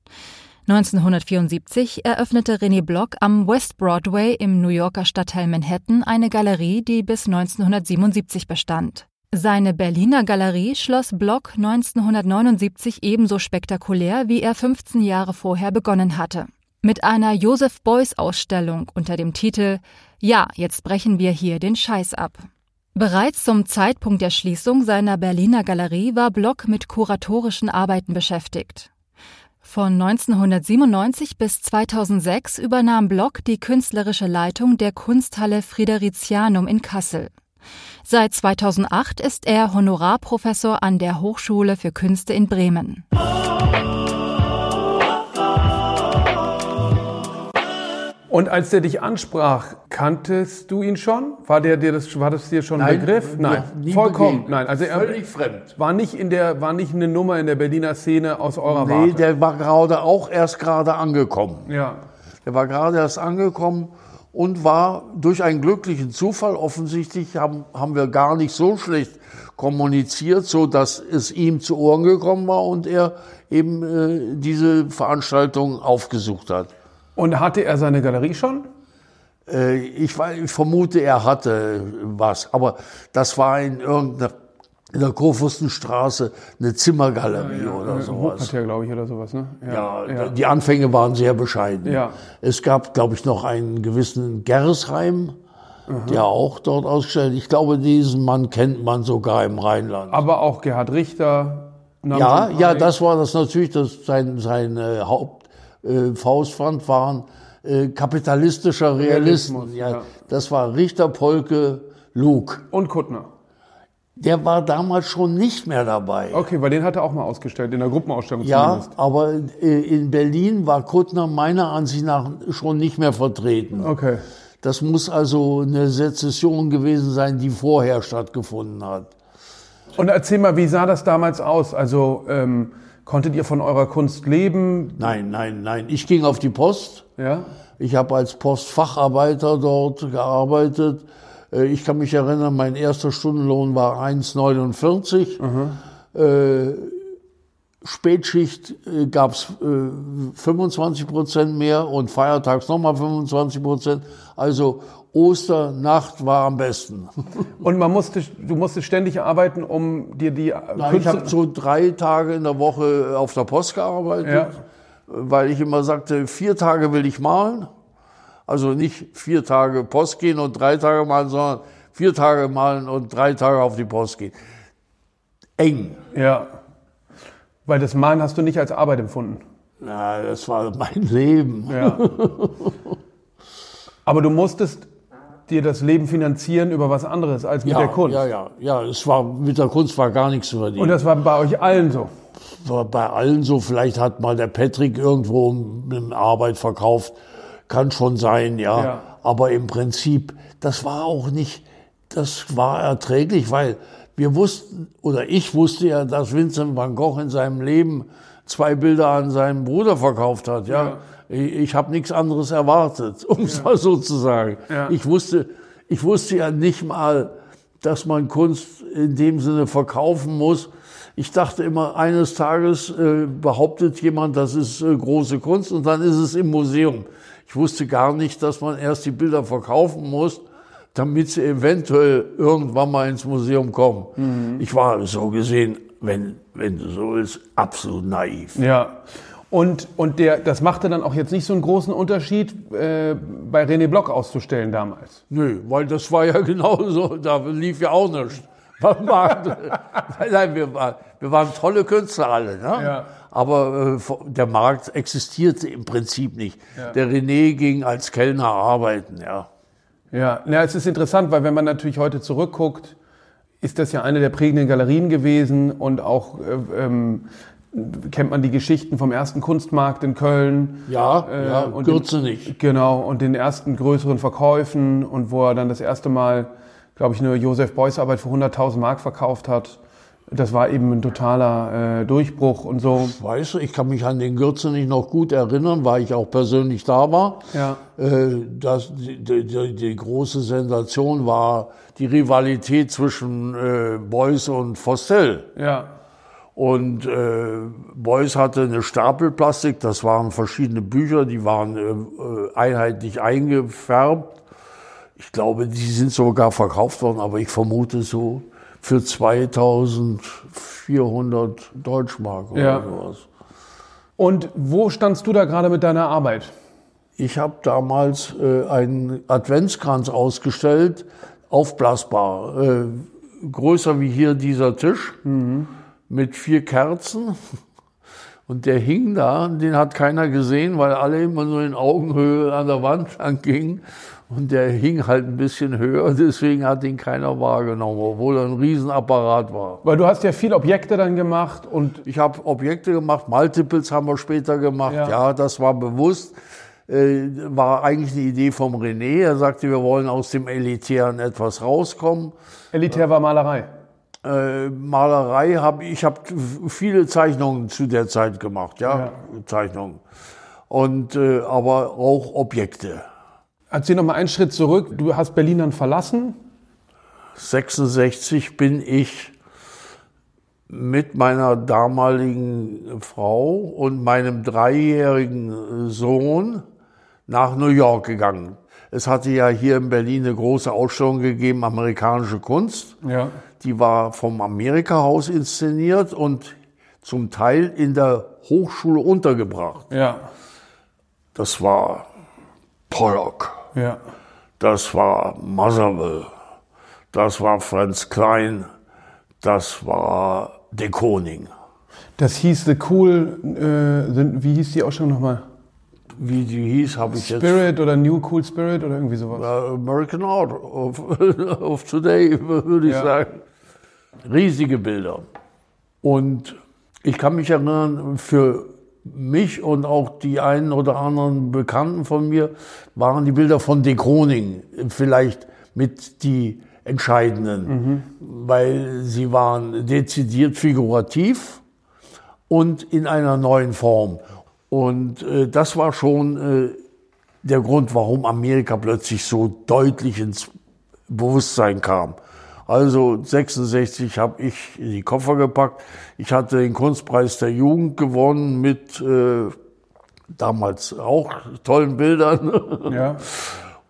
1974 eröffnete René Block am West Broadway im New Yorker Stadtteil Manhattan eine Galerie, die bis 1977 bestand. Seine Berliner Galerie schloss Block 1979 ebenso spektakulär, wie er 15 Jahre vorher begonnen hatte. Mit einer Joseph Beuys Ausstellung unter dem Titel Ja, jetzt brechen wir hier den Scheiß ab. Bereits zum Zeitpunkt der Schließung seiner Berliner Galerie war Block mit kuratorischen Arbeiten beschäftigt. Von 1997 bis 2006 übernahm Block die künstlerische Leitung der Kunsthalle Fridericianum in Kassel. Seit 2008 ist er Honorarprofessor an der Hochschule für Künste in Bremen. Und als der dich ansprach, kanntest du ihn schon? War der dir das, war das dir schon ein Nein, Begriff? nie vollkommen. begegnet. Nein, also er Völlig fremd. war nicht in der, war nicht eine Nummer in der Berliner Szene aus eurer Nee, Warte. der war gerade auch erst gerade angekommen. ja. Der war gerade erst angekommen und war durch einen glücklichen Zufall offensichtlich haben, haben wir gar nicht so schlecht kommuniziert, so dass es ihm zu Ohren gekommen war und er eben äh, diese Veranstaltung aufgesucht hat. Und hatte er seine Galerie schon? Äh, ich, ich vermute, er hatte was, aber das war in irgendeiner in der Kurfürstenstraße eine Zimmergalerie oder sowas. Hochquartier, glaube ich, oder sowas, ne? Ja, die Anfänge waren sehr bescheiden. Ja. Es gab, glaube ich, noch einen gewissen Gerresheim, der auch dort ausgestellt. Ich glaube, diesen Mann kennt man sogar im Rheinland. Aber auch Gerhard Richter. ja, ja, das war das natürlich, das sein sein äh, Haupt äh, Faustpfand waren äh, kapitalistischer Realisten. Realismus, ja, ja. das war Richter, Polke, Luke. Und Kuttner. Der war damals schon nicht mehr dabei. Okay, weil den hat er auch mal ausgestellt, in der Gruppenausstellung Ja, zumindest. aber äh, in Berlin war Kuttner meiner Ansicht nach schon nicht mehr vertreten. Okay. Das muss also eine Sezession gewesen sein, die vorher stattgefunden hat. Und erzähl mal, wie sah das damals aus? Also, ähm, konntet ihr von eurer Kunst leben? Nein, nein, nein. Ich ging auf die Post. Ja? Ich habe als Postfacharbeiter dort gearbeitet. Äh, Ich kann mich erinnern, mein erster Stundenlohn war 1,49. Äh, Spätschicht äh, gab es äh, 25 Prozent mehr und feiertags nochmal 25 Prozent. Also Osternacht war am besten. Und man musste, du musstest ständig arbeiten, um dir die Na, ich habe so drei Tage in der Woche auf der Post gearbeitet, Ja. weil ich immer sagte, vier Tage will ich malen. Also nicht vier Tage Post gehen und drei Tage malen, sondern vier Tage malen und drei Tage auf die Post gehen. Eng. Ja. Weil das Malen hast du nicht als Arbeit empfunden. Na, das war mein Leben. Ja. Aber du musstest dir das Leben finanzieren über was anderes als mit Ja, der Kunst. ja, ja, ja. Es war mit der Kunst war gar nichts zu verdienen. Und das war bei euch allen so. war bei allen so. Vielleicht hat mal der Patrick irgendwo eine Arbeit verkauft. Kann schon sein, ja. Ja. Aber im Prinzip, das war auch nicht, das war erträglich, weil wir wussten, oder ich wusste ja, dass Vincent van Gogh in seinem Leben zwei Bilder an seinen Bruder verkauft hat, ja. Ich, ich habe nichts anderes erwartet, um es mal so zu sagen. Ja. Ich wusste, ich wusste ja nicht mal, dass man Kunst in dem Sinne verkaufen muss. Ich dachte immer, eines Tages äh, behauptet jemand, das ist äh, große Kunst und dann ist es im Museum. Ich wusste gar nicht, dass man erst die Bilder verkaufen muss, damit sie eventuell irgendwann mal ins Museum kommen. Ich war so gesehen, wenn, wenn du so willst, absolut naiv. Ja. Und, und der, das machte dann auch jetzt nicht so einen großen Unterschied, äh, bei René Block auszustellen damals. Nö, weil das war ja genauso, da lief ja auch nichts. Nein, wir, waren, wir waren tolle Künstler alle, ne? Ja. aber äh, der Markt existierte im Prinzip nicht. Der René ging als Kellner arbeiten, ja. Ja, ja, es ist interessant, weil wenn man natürlich heute zurückguckt, ist das ja eine der prägenden Galerien gewesen und auch äh, ähm, kennt man die Geschichten vom ersten Kunstmarkt in Köln. Ja, Äh, ja und Gürze den, nicht. Genau, und den ersten größeren Verkäufen und wo er dann das erste Mal, glaube ich, eine Josef Beuys Arbeit für 100.000 Mark verkauft hat. Das war eben ein totaler äh, Durchbruch und so. Weißt du, ich kann mich an den Gürze nicht noch gut erinnern, weil ich auch persönlich da war. Ja. Äh, das, die, die, die große Sensation war die Rivalität zwischen äh, Beuys und Fostel. Ja, Und äh, Beuys hatte eine Stapelplastik, das waren verschiedene Bücher, die waren äh, äh, einheitlich eingefärbt. Ich glaube, die sind sogar verkauft worden, aber ich vermute so für 2400 Deutschmark oder Ja. sowas. Und wo standst du da gerade mit deiner Arbeit? Ich habe damals äh, einen Adventskranz ausgestellt, aufblasbar, äh, größer wie hier dieser Tisch, mit vier Kerzen. Und der hing da, den hat keiner gesehen, weil alle immer nur in Augenhöhe an der Wand angingen. Und der hing halt ein bisschen höher, deswegen hat ihn keiner wahrgenommen, obwohl er ein Riesenapparat war. Weil du hast ja viele Objekte dann gemacht und. Ich habe Objekte gemacht, Multiples haben wir später gemacht, ja, ja das war bewusst. Äh, war eigentlich eine Idee vom René. Er sagte, wir wollen aus dem Elitären etwas rauskommen. Elitär war Malerei. Äh, Malerei habe ich habe viele Zeichnungen zu der Zeit gemacht, ja, ja. Zeichnungen und äh, aber auch Objekte. Erzähl noch mal einen Schritt zurück. Du hast Berlin dann verlassen. 66 bin ich mit meiner damaligen Frau und meinem dreijährigen Sohn nach New York gegangen. Es hatte ja hier in Berlin eine große Ausstellung gegeben, amerikanische Kunst. Ja. Die war vom Amerika-Haus inszeniert und zum Teil in der Hochschule untergebracht. Ja. Das war Pollock. Ja. Das war Motherwell. Das war Franz Klein. Das war De Koning. Das hieß The Cool, äh, wie hieß die Ausstellung nochmal? wie die hieß, habe ich jetzt. Spirit oder New Cool Spirit oder irgendwie sowas? American Art of, of Today, würde ich ja. sagen. Riesige Bilder. Und ich kann mich erinnern, für mich und auch die einen oder anderen Bekannten von mir waren die Bilder von De Kroning vielleicht mit die entscheidenden, mhm. weil sie waren dezidiert figurativ und in einer neuen Form. Und äh, das war schon äh, der Grund, warum Amerika plötzlich so deutlich ins Bewusstsein kam. Also 66 habe ich die Koffer gepackt. Ich hatte den Kunstpreis der Jugend gewonnen mit äh, damals auch tollen Bildern. Ja.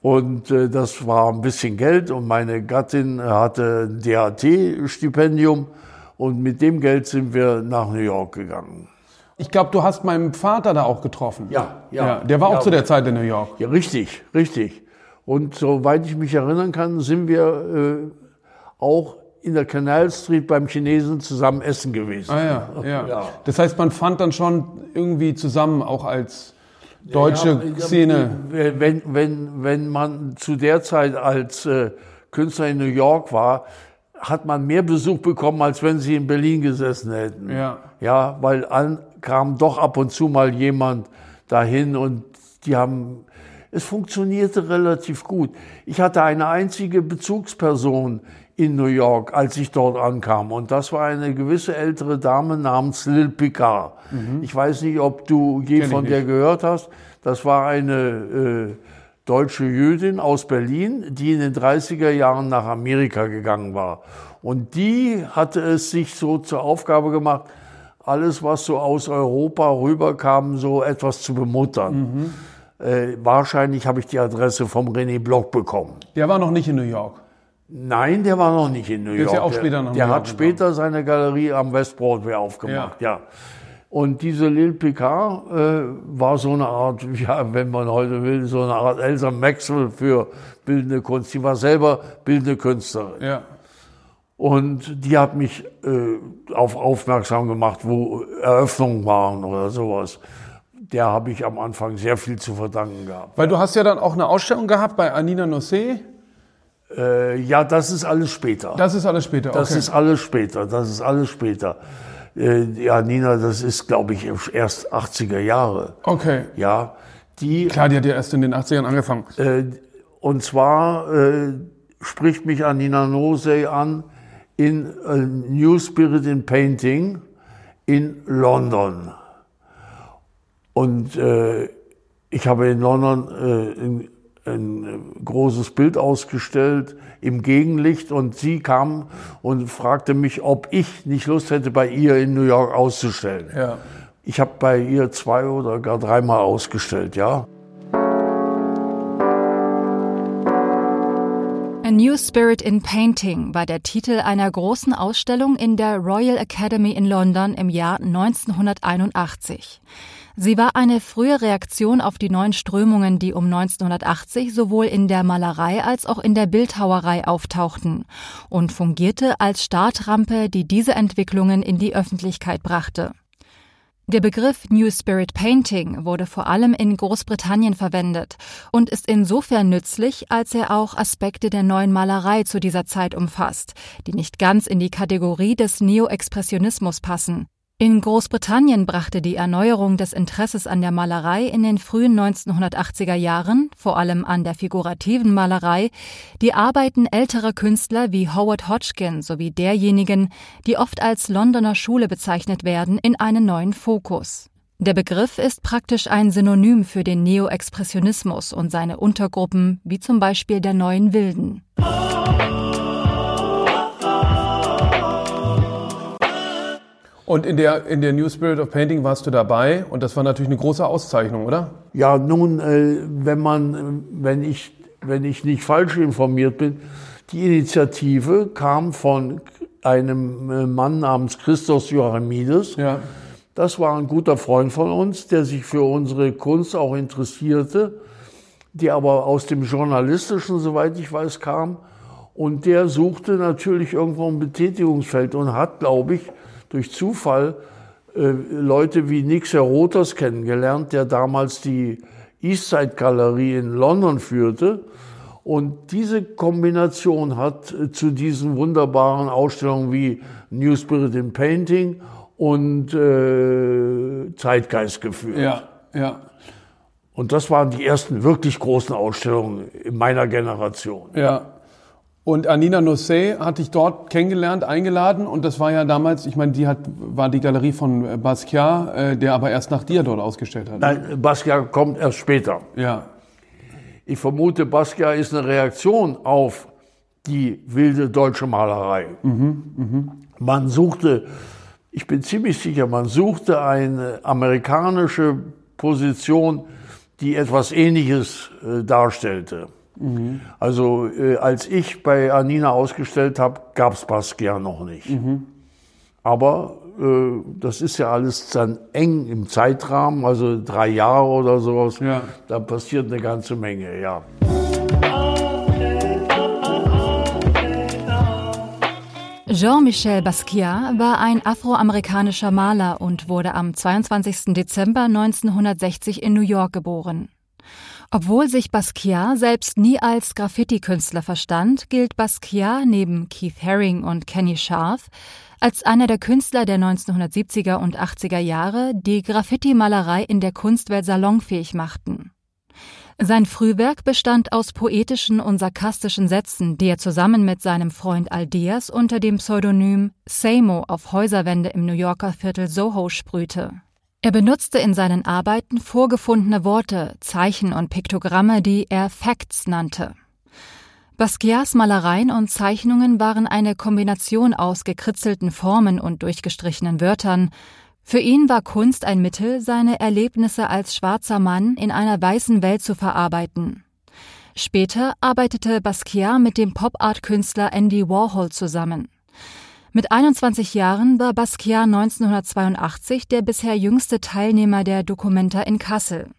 Und äh, das war ein bisschen Geld und meine Gattin hatte ein DAT-Stipendium und mit dem Geld sind wir nach New York gegangen. Ich glaube, du hast meinen Vater da auch getroffen. Ja, ja. ja der war auch ja, zu der Zeit in New York. Ja, richtig, richtig. Und soweit ich mich erinnern kann, sind wir äh, auch in der Canal Street beim Chinesen zusammen essen gewesen. Ah ja, ja. ja. Das heißt, man fand dann schon irgendwie zusammen auch als deutsche ja, Szene. Wenn, wenn, wenn man zu der Zeit als äh, Künstler in New York war, hat man mehr Besuch bekommen, als wenn sie in Berlin gesessen hätten. Ja. Ja, weil an, kam doch ab und zu mal jemand dahin und die haben, es funktionierte relativ gut. Ich hatte eine einzige Bezugsperson in New York, als ich dort ankam. Und das war eine gewisse ältere Dame namens Lil Picard. Mhm. Ich weiß nicht, ob du je Kenn von der gehört hast. Das war eine äh, deutsche Jüdin aus Berlin, die in den 30er Jahren nach Amerika gegangen war. Und die hatte es sich so zur Aufgabe gemacht, alles, was so aus Europa rüberkam, so etwas zu bemuttern. Mhm. Äh, wahrscheinlich habe ich die Adresse vom René Block bekommen. Der war noch nicht in New York. Nein, der war noch nicht in New York. Ist ja auch später nach Der, der hat später seine Galerie am West Broadway aufgemacht, ja. ja. Und diese Lil Picard äh, war so eine Art, ja, wenn man heute will, so eine Art Elsa Maxwell für bildende Kunst. Die war selber bildende Künstlerin. Ja. Und die hat mich äh, auf aufmerksam gemacht, wo Eröffnungen waren oder sowas. Der habe ich am Anfang sehr viel zu verdanken gehabt. Weil du hast ja dann auch eine Ausstellung gehabt bei Anina Nossé. Äh, ja, das ist alles später. Das ist alles später, okay. Das ist alles später, das ist alles später. Äh, ja, Nina, das ist, glaube ich, erst 80er Jahre. Okay. Ja, die... Klar, die hat ja erst in den 80ern angefangen. Äh, und zwar äh, spricht mich Anina Nosey an in a New Spirit in Painting in London. Und äh, ich habe in London äh, in, ein großes Bild ausgestellt im Gegenlicht und sie kam und fragte mich, ob ich nicht Lust hätte, bei ihr in New York auszustellen. Ja. Ich habe bei ihr zwei oder gar dreimal ausgestellt, ja. A New Spirit in Painting war der Titel einer großen Ausstellung in der Royal Academy in London im Jahr 1981. Sie war eine frühe Reaktion auf die neuen Strömungen, die um 1980 sowohl in der Malerei als auch in der Bildhauerei auftauchten und fungierte als Startrampe, die diese Entwicklungen in die Öffentlichkeit brachte. Der Begriff New Spirit Painting wurde vor allem in Großbritannien verwendet und ist insofern nützlich, als er auch Aspekte der neuen Malerei zu dieser Zeit umfasst, die nicht ganz in die Kategorie des Neo-Expressionismus passen. In Großbritannien brachte die Erneuerung des Interesses an der Malerei in den frühen 1980er Jahren, vor allem an der figurativen Malerei, die Arbeiten älterer Künstler wie Howard Hodgkin sowie derjenigen, die oft als Londoner Schule bezeichnet werden, in einen neuen Fokus. Der Begriff ist praktisch ein Synonym für den Neo-Expressionismus und seine Untergruppen, wie zum Beispiel der Neuen Wilden. Und in der, in der New Spirit of Painting warst du dabei und das war natürlich eine große Auszeichnung, oder? Ja, nun, äh, wenn man, wenn ich, wenn ich nicht falsch informiert bin, die Initiative kam von einem äh, Mann namens Christos Joachimides. Ja. Das war ein guter Freund von uns, der sich für unsere Kunst auch interessierte, der aber aus dem Journalistischen, soweit ich weiß, kam. Und der suchte natürlich irgendwo ein Betätigungsfeld und hat, glaube ich, durch Zufall äh, Leute wie Nick Serotas kennengelernt, der damals die Eastside Galerie in London führte. Und diese Kombination hat äh, zu diesen wunderbaren Ausstellungen wie New Spirit in Painting und äh, Zeitgeist geführt. Ja, ja. Und das waren die ersten wirklich großen Ausstellungen in meiner Generation. Ja. Und Anina Nosset hatte ich dort kennengelernt, eingeladen und das war ja damals, ich meine, die hat, war die Galerie von Basquiat, äh, der aber erst nach dir dort ausgestellt hat. Nein, Basquiat kommt erst später. Ja. Ich vermute, Basquiat ist eine Reaktion auf die wilde deutsche Malerei. Man suchte, ich bin ziemlich sicher, man suchte eine amerikanische Position, die etwas Ähnliches äh, darstellte. Also äh, als ich bei Anina ausgestellt habe, gab es Basquiat noch nicht. Aber äh, das ist ja alles dann eng im Zeitrahmen, also drei Jahre oder sowas. Ja. Da passiert eine ganze Menge, ja. Jean-Michel Basquiat war ein afroamerikanischer Maler und wurde am 22. Dezember 1960 in New York geboren. Obwohl sich Basquiat selbst nie als Graffiti-Künstler verstand, gilt Basquiat neben Keith Haring und Kenny Scharf als einer der Künstler der 1970er und 80er Jahre, die Graffiti-Malerei in der Kunstwelt salonfähig machten. Sein Frühwerk bestand aus poetischen und sarkastischen Sätzen, die er zusammen mit seinem Freund Aldeas unter dem Pseudonym Samo auf Häuserwände im New Yorker Viertel Soho sprühte. Er benutzte in seinen Arbeiten vorgefundene Worte, Zeichen und Piktogramme, die er Facts nannte. Basquiats Malereien und Zeichnungen waren eine Kombination aus gekritzelten Formen und durchgestrichenen Wörtern. Für ihn war Kunst ein Mittel, seine Erlebnisse als schwarzer Mann in einer weißen Welt zu verarbeiten. Später arbeitete Basquiat mit dem Pop-Art-Künstler Andy Warhol zusammen. Mit 21 Jahren war Basquiat 1982 der bisher jüngste Teilnehmer der Documenta in Kassel.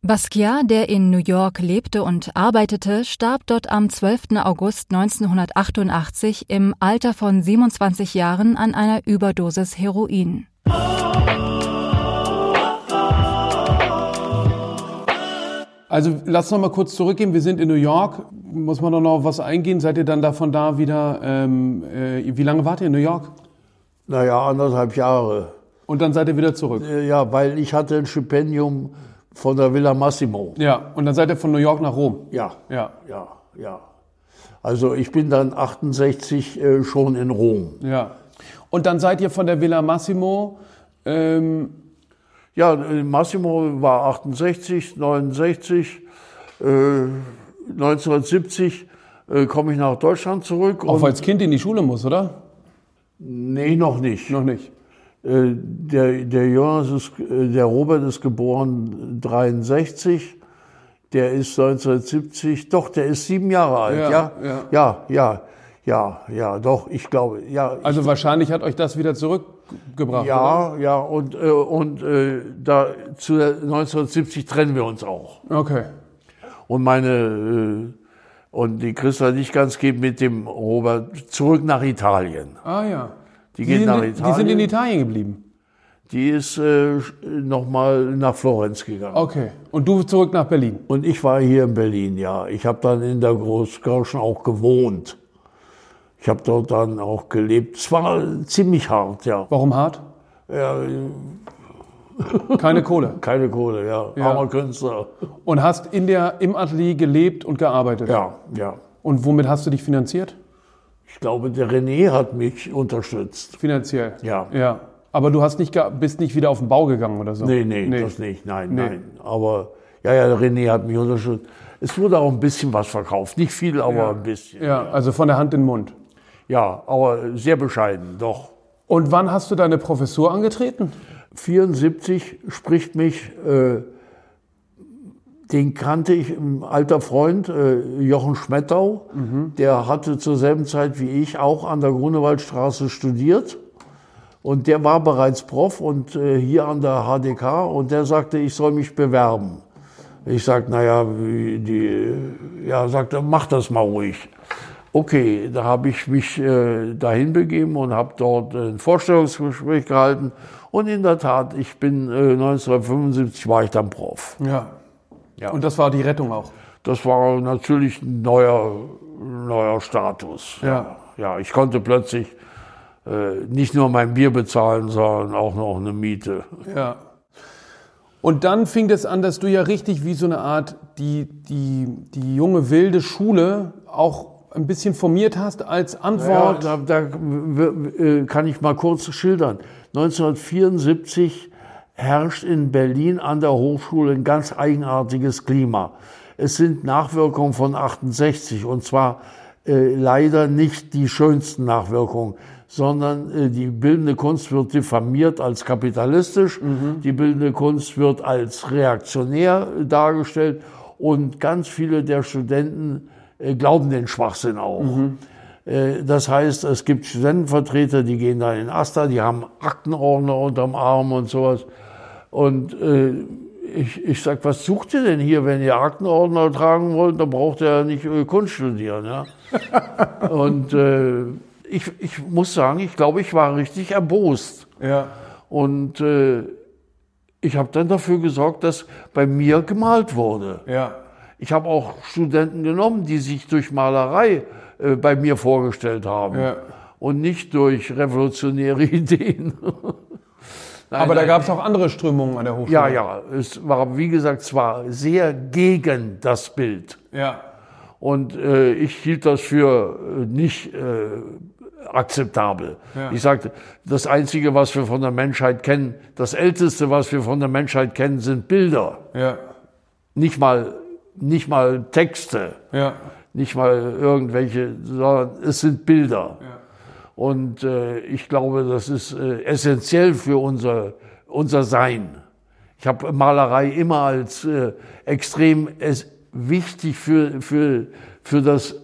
Basquiat, der in New York lebte und arbeitete, starb dort am 12. August 1988 im Alter von 27 Jahren an einer Überdosis Heroin. Also lass noch mal kurz zurückgehen. Wir sind in New York. Muss man doch noch auf was eingehen? Seid ihr dann davon da wieder? Ähm, äh, wie lange wart ihr in New York? Naja, anderthalb Jahre. Und dann seid ihr wieder zurück. Äh, Ja, weil ich hatte ein Stipendium von der Villa Massimo. Ja. Und dann seid ihr von New York nach Rom. Ja, Ja. ja, ja. Also ich bin dann 68 äh, schon in Rom. Ja. Und dann seid ihr von der Villa Massimo. Ähm, Ja, äh, Massimo war 68, 69, äh, 1970 äh, komme ich nach Deutschland zurück. auch als Kind in die Schule muss, oder? nee, noch nicht. Noch nicht. Äh, der, der Jonas ist, äh, der Robert ist geboren 63. Der ist 1970, doch, der ist sieben Jahre alt, Ja, ja? ja. Ja, ja, ja, ja, doch, ich glaube, ja. Also wahrscheinlich hat euch das wieder zurückgebracht. Oder? ja, ja, und, äh, und äh, da, zu der 1970 trennen wir uns auch. Okay. Und meine, äh, und die Christa nicht ganz geht mit dem Robert zurück nach Italien. Ah ja. Die Die geht sind, nach die Italien. sind in Italien geblieben. Die ist äh, nochmal nach Florenz gegangen. Okay. Und du zurück nach Berlin? Und ich war hier in Berlin, ja. Ich habe dann in der Großkirchen auch gewohnt. Ich habe dort dann auch gelebt. Es war ziemlich hart, ja. Warum hart? ja Keine Kohle. keine Kohle, ja. Ja. Armer Künstler. Und hast in der, im Atelier gelebt und gearbeitet? Ja, ja. Und womit hast du dich finanziert? Ich glaube, der René hat mich unterstützt. Finanziell? Ja. Ja. Aber du hast nicht, bist nicht wieder auf den Bau gegangen oder so? Nee, nee, Nee. das nicht. Nein, Nee. nein. Aber ja, ja, der René hat mich unterstützt. Es wurde auch ein bisschen was verkauft. Nicht viel, aber Ja. ein bisschen. Ja, also von der Hand in den Mund. Ja, aber sehr bescheiden, doch. Und wann hast du deine Professur angetreten? 74 spricht mich, äh, den kannte ich, ein alter Freund, äh, Jochen Schmettau, der hatte zur selben Zeit wie ich auch an der Grunewaldstraße studiert. Und der war bereits Prof und äh, hier an der HDK und der sagte, ich soll mich bewerben. Ich sag, naja, die, ja, sagt er, mach das mal ruhig. Okay, da habe ich mich äh, dahin begeben und habe dort ein Vorstellungsgespräch gehalten. Und in der Tat, ich bin äh, 1975 war ich dann Prof. Ja. Ja. Und das war die Rettung auch. Das war natürlich ein neuer, neuer Status. Ja. ja, ich konnte plötzlich äh, nicht nur mein Bier bezahlen, sondern auch noch eine Miete. Ja. Und dann fing es an, dass du ja richtig wie so eine Art die, die, die junge wilde Schule auch ein bisschen formiert hast als Ja, Antwort. da, da w- äh, kann ich mal kurz schildern. 1974 herrscht in Berlin an der Hochschule ein ganz eigenartiges Klima. Es sind Nachwirkungen von 68 und zwar äh, leider nicht die schönsten Nachwirkungen, sondern äh, die bildende Kunst wird diffamiert als kapitalistisch, die bildende Kunst wird als reaktionär dargestellt und ganz viele der Studenten glauben den Schwachsinn auch. Äh, Das heißt, es gibt Studentenvertreter, die gehen da in Asta, die haben Aktenordner unterm Arm und sowas. Und äh, ich, ich sag, was sucht ihr denn hier, wenn ihr Aktenordner tragen wollt? Dann braucht ihr ja nicht äh, Kunst studieren. Ja? und äh, ich, ich muss sagen, ich glaube, ich war richtig erbost. ja. Und äh, ich habe dann dafür gesorgt, dass bei mir gemalt wurde. Ja. Ich habe auch Studenten genommen, die sich durch Malerei äh, bei mir vorgestellt haben Ja. und nicht durch revolutionäre Ideen. Nein, Aber da gab es auch andere Strömungen an der Hochschule. ja, ja, es war wie gesagt zwar sehr gegen das Bild Ja. und äh, ich hielt das für äh, nicht äh, akzeptabel. Ja. Ich sagte, das Einzige, was wir von der Menschheit kennen, das Älteste, was wir von der Menschheit kennen, sind Bilder, Ja. nicht mal nicht mal Texte. Ja. nicht mal irgendwelche, sondern es sind Bilder. Ja. Und äh, ich glaube, das ist äh, essentiell für unser, unser Sein. Ich habe Malerei immer als äh, extrem es, wichtig für, für, für das,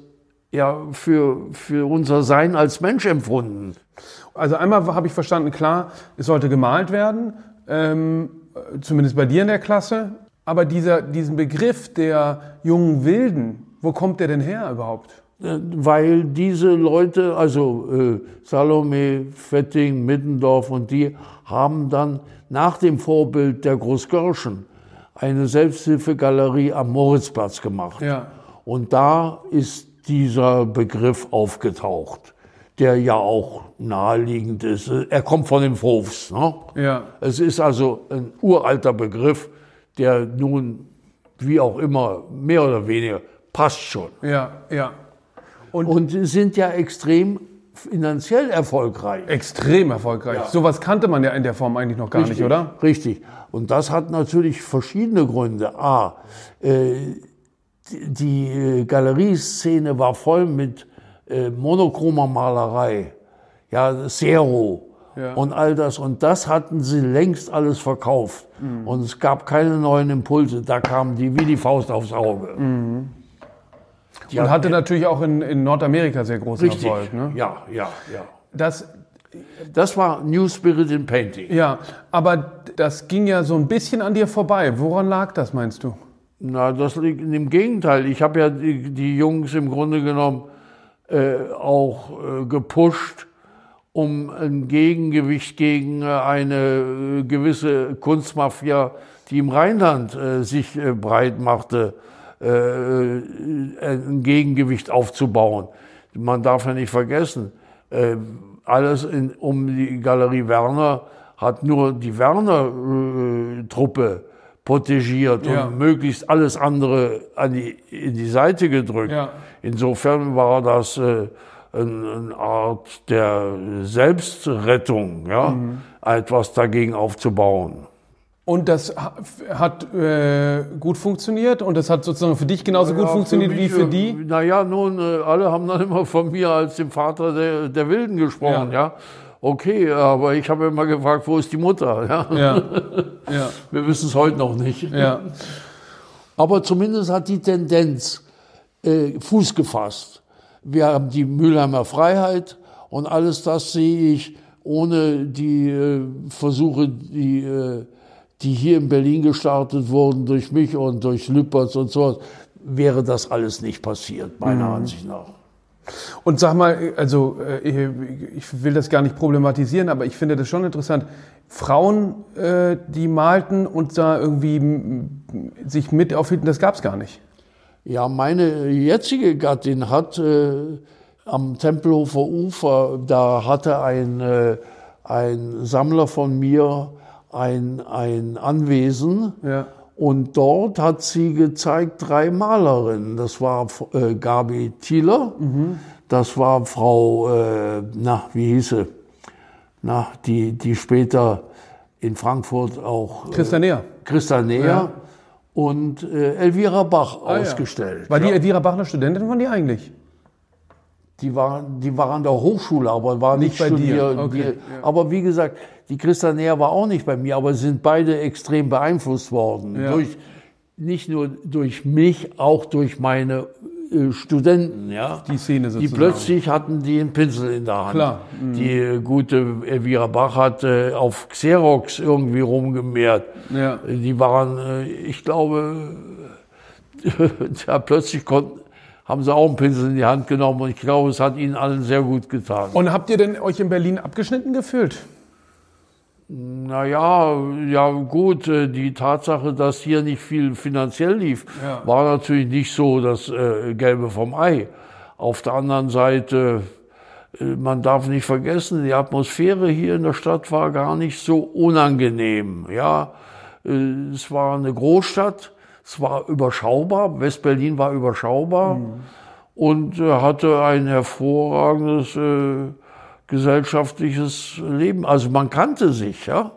ja, für, für unser Sein als Mensch empfunden. Also einmal habe ich verstanden, klar, es sollte gemalt werden, ähm, zumindest bei dir in der Klasse. Aber dieser, diesen Begriff der jungen Wilden, wo kommt der denn her überhaupt? Äh, weil diese Leute, also äh, Salome, Fetting, Middendorf und die, haben dann nach dem Vorbild der Großgörschen eine Selbsthilfegalerie am Moritzplatz gemacht. Ja. Und da ist dieser Begriff aufgetaucht, der ja auch naheliegend ist. Er kommt von den Fofs. Ne? Ja. Es ist also ein uralter Begriff, der nun, wie auch immer, mehr oder weniger, passt schon. Ja, ja. Und sie sind ja extrem finanziell erfolgreich. Extrem erfolgreich. Sowas kannte man ja in der Form eigentlich noch gar nicht, oder? Richtig. Und das hat natürlich verschiedene Gründe. A, äh, die, die äh, Galerieszene war voll mit äh, monochromer Malerei, ja, Zero Ja. und all das. Und das hatten sie längst alles verkauft. Mhm. Und es gab keine neuen Impulse. Da kamen die wie die Faust aufs Auge. Die Und hatte natürlich auch in, in Nordamerika sehr großen richtig. Erfolg. Ne? Ja, ja, ja. Das, Das war New Spirit in Painting. ja, aber das ging ja so ein bisschen an dir vorbei. Woran lag das, meinst du? Na, das liegt im Gegenteil. Ich habe ja die, die Jungs im Grunde genommen äh, auch äh, gepusht um ein Gegengewicht gegen eine gewisse Kunstmafia, die im Rheinland sich breit machte, ein Gegengewicht aufzubauen. Man darf ja nicht vergessen, alles in, um die Galerie Werner hat nur die Werner-Truppe protegiert ja. und möglichst alles andere an die, in die Seite gedrückt. Ja. Insofern war das äh, eine Art der Selbstrettung, ja, mhm. etwas dagegen aufzubauen. Und das hat äh, gut funktioniert und das hat sozusagen für dich genauso ja, gut funktioniert für mich, wie für die? Naja, nun, äh, alle haben dann immer von mir als dem Vater der, der Wilden gesprochen, ja. ja. Okay, aber ich habe immer gefragt, wo ist die Mutter? Ja. ja. ja. Wir wissen es heute noch nicht. Ja. Aber zumindest hat die Tendenz äh, Fuß gefasst. Wir haben die Mülheimer Freiheit und alles das sehe ich ohne die äh, Versuche, die äh, die hier in Berlin gestartet wurden durch mich und durch Lüpertz und so, wäre das alles nicht passiert, meiner mhm. Ansicht nach. Und sag mal, also äh, ich will das gar nicht problematisieren, aber ich finde das schon interessant. Frauen, äh, die malten und da irgendwie sich mit aufhielten, das gab es gar nicht. Ja, meine jetzige Gattin hat äh, am Tempelhofer Ufer, da hatte ein, äh, ein Sammler von mir ein, ein Anwesen. Ja. Und dort hat sie gezeigt drei Malerinnen. Das war äh, Gabi Thieler, mhm. das war Frau, äh, na, wie hieß sie? Na, die, die später in Frankfurt auch. Äh, Christa Neher. Christa Neher. Ja. Und äh, Elvira Bach ah, ausgestellt. Ja. War die Elvira Bach eine Studentin von dir eigentlich? Die war, die war an der Hochschule, aber war nicht, nicht bei studiert. dir. Okay. Die, aber wie gesagt, die Christa Näher war auch nicht bei mir, aber sind beide extrem beeinflusst worden. Ja. Durch, nicht nur durch mich, auch durch meine äh, Studenten, ja. Die Szene sozusagen. Die plötzlich hatten die einen Pinsel in der Hand. Klar. Mhm. Die äh, gute Elvira Bach hat äh, auf Xerox irgendwie rumgemehrt. Ja. Die waren, äh, ich glaube, ja, plötzlich konnten, haben sie auch einen Pinsel in die Hand genommen und ich glaube, es hat ihnen allen sehr gut getan. Und habt ihr denn euch in Berlin abgeschnitten gefühlt? Naja, ja gut, äh, die Tatsache, dass hier nicht viel finanziell lief, ja. war natürlich nicht so das äh, Gelbe vom Ei. Auf der anderen Seite, äh, man darf nicht vergessen, die Atmosphäre hier in der Stadt war gar nicht so unangenehm. Ja, es war eine Großstadt, es war überschaubar, Westberlin war überschaubar mhm. und hatte ein hervorragendes äh, gesellschaftliches Leben. Also man kannte sich, ja.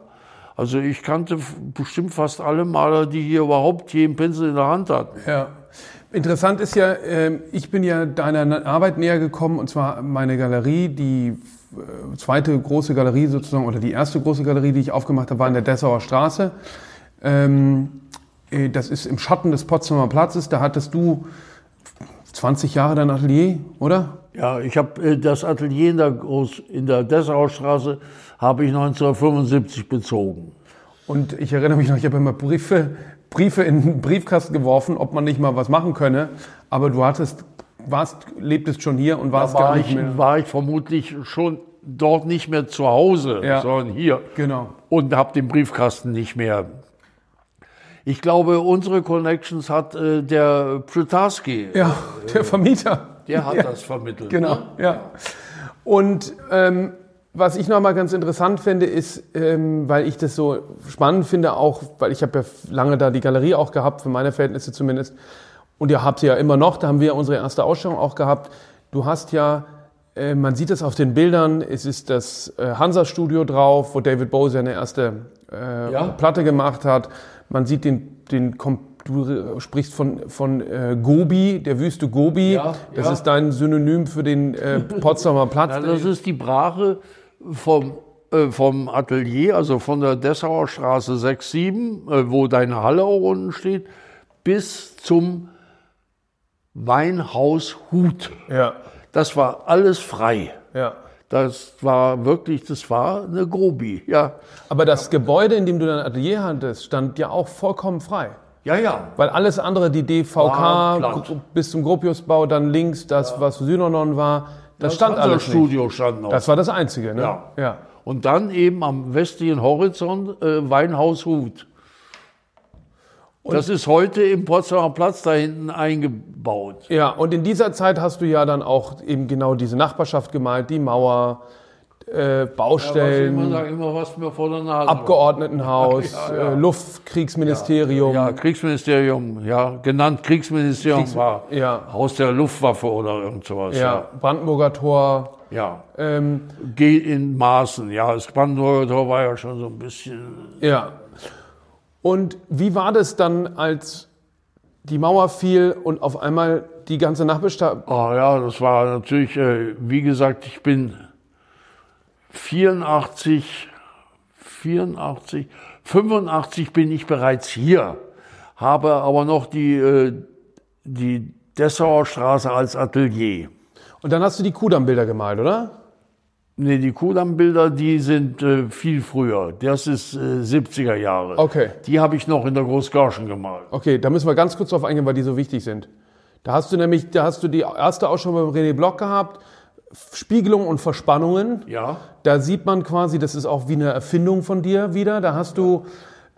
Also ich kannte bestimmt fast alle Maler, die hier überhaupt je einen Pinsel in der Hand hatten. Ja. Interessant ist ja, ähm, ich bin ja deiner Arbeit näher gekommen, und zwar meine Galerie, die äh, zweite große Galerie sozusagen, oder die erste große Galerie, die ich aufgemacht habe, war in der Dessauer Straße. Ähm, äh, das ist im Schatten des Potsdamer Platzes. Da hattest du 20 Jahre dein Atelier, oder? Ja, ich habe äh, das Atelier in der, Groß, in der Dessauer Straße habe ich 1975 bezogen. Und ich erinnere mich noch, ich habe immer Briefe, Briefe in den Briefkasten geworfen, ob man nicht mal was machen könne. Aber du hattest, warst, lebtest schon hier und warst da war gar nicht ich, mehr. war ich vermutlich schon dort nicht mehr zu Hause, ja. sondern hier. Genau. Und habe den Briefkasten nicht mehr. Ich glaube, unsere Connections hat äh, der Prytarski. Ja, der Vermieter. Der hat ja, das vermittelt. Genau, ne? ja. Und ähm, was ich nochmal ganz interessant finde, ist, ähm, weil ich das so spannend finde, auch, weil ich habe ja lange da die Galerie auch gehabt, für meine Verhältnisse zumindest, und ihr habt sie ja immer noch, da haben wir unsere erste Ausstellung auch gehabt. Du hast ja, äh, man sieht es auf den Bildern, es ist das äh, Hansa-Studio drauf, wo David Bowie seine erste äh, ja. Platte gemacht hat. Man sieht den, den du sprichst von, von äh, Gobi, der Wüste Gobi. Ja, das ja. ist dein Synonym für den äh, Potsdamer Platz. Ja, das ist die Brache vom, äh, vom Atelier, also von der Dessauer Straße 6, 7, äh, wo deine Halle auch unten steht, bis zum Weinhaus Hut. Ja. Das war alles frei. Ja. Das war wirklich, das war eine Grobi, ja. Aber das Gebäude, in dem du dein Atelier hattest, stand ja auch vollkommen frei. Ja, ja. Weil alles andere, die DVK bis zum Gropiusbau, dann links das, ja. was Synonon war, Das, stand alles Studio stand noch. Das war das Einzige, ne? Ja. ja. Und dann eben am westlichen Horizont äh, Weinhaus Huth. das ist heute im Potsdamer Platz da hinten eingebaut. Ja, und in dieser Zeit hast du ja dann auch eben genau diese Nachbarschaft gemalt, die Mauer, äh, Baustellen, Ja, was ich immer, sage, immer was mir vor der Nase war. Abgeordnetenhaus, Ja, ja. Äh, Luftkriegsministerium. Ja, Kriegsministerium, ja, genannt Kriegsministerium Kriegs- war ja. Haus der Luftwaffe oder irgend sowas. ja, Brandenburger Tor. Ja. Ähm, Geht in Maßen, ja. Das Brandenburger Tor war ja schon so ein bisschen. ja. Und wie war das dann, als die Mauer fiel und auf einmal die ganze Nachbarschaft. Ah ja, das war natürlich, äh, wie gesagt, ich bin 84, 84, 85 bin ich bereits hier, habe aber noch die, äh, die Dessauer Straße als Atelier. Und dann hast du die Kudamm-Bilder gemalt, oder? Nee, die Kudamm-Bilder, die sind äh, viel früher. Das ist äh, 70er Jahre. Okay. Die habe ich noch in der Großgarschen gemalt. Okay, da müssen wir ganz kurz drauf eingehen, weil die so wichtig sind. Da hast du nämlich, da hast du die erste Ausschau beim René Block gehabt, Spiegelung und Verspannungen. Ja. Da sieht man quasi, das ist auch wie eine Erfindung von dir wieder. Da hast du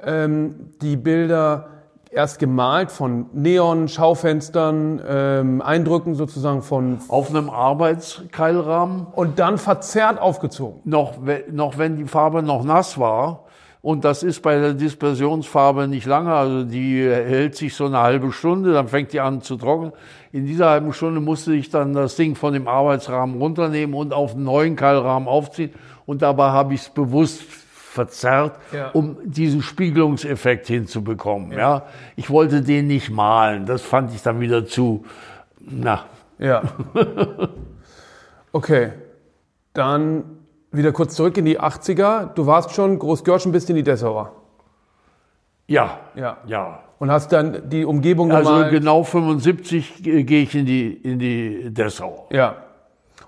ähm, die Bilder erst gemalt von Neon, Schaufenstern, ähm, Eindrücken sozusagen von Auf einem Arbeitskeilrahmen, und dann verzerrt aufgezogen. noch, noch wenn die Farbe noch nass war. Und das ist bei der Dispersionsfarbe nicht lange, also die hält sich so eine halbe Stunde, dann fängt die an zu trocknen. In dieser halben Stunde musste ich dann das Ding von dem Arbeitsrahmen runternehmen und auf einen neuen Keilrahmen aufziehen. Und dabei habe ich es bewusst verzerrt, Ja. um diesen Spiegelungseffekt hinzubekommen. Ja. Ich wollte den nicht malen. Das fand ich dann wieder zu, na, Ja. Okay. Dann wieder kurz zurück in die 80er. Du warst schon Großgörschen bis in die Dessauer. ja, Ja. ja. Und hast dann die Umgebung Also gemalt. genau 75 äh, gehe ich in die, in die Dessau. Ja.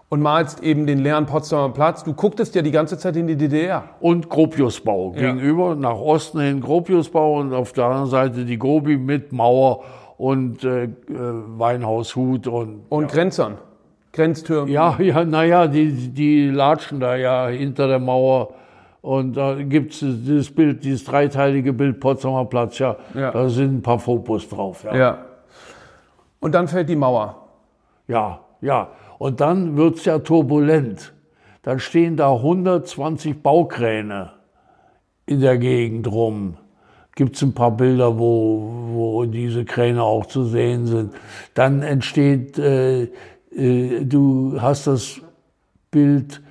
Und malst eben den leeren Potsdamer Platz. Du gucktest ja die ganze Zeit in die DDR. Und Gropiusbau. Ja. Gegenüber, nach Osten hin Gropiusbau und auf der anderen Seite die Gobi mit Mauer und äh, äh, Weinhaus Hut und Und Grenzern. Grenztürmen. ja, ja, naja, die, die latschen da ja hinter der Mauer. Und da gibt's dieses Bild, dieses dreiteilige Bild Potsdamer Platz, ja, Ja. da sind ein paar Fotos drauf. Ja. Ja. Und dann fällt die Mauer. Ja, ja. Und dann wird's ja turbulent. Dann stehen da 120 Baukräne in der Gegend rum. Gibt's ein paar Bilder, wo, wo diese Kräne auch zu sehen sind. Dann entsteht, äh, du hast das Bild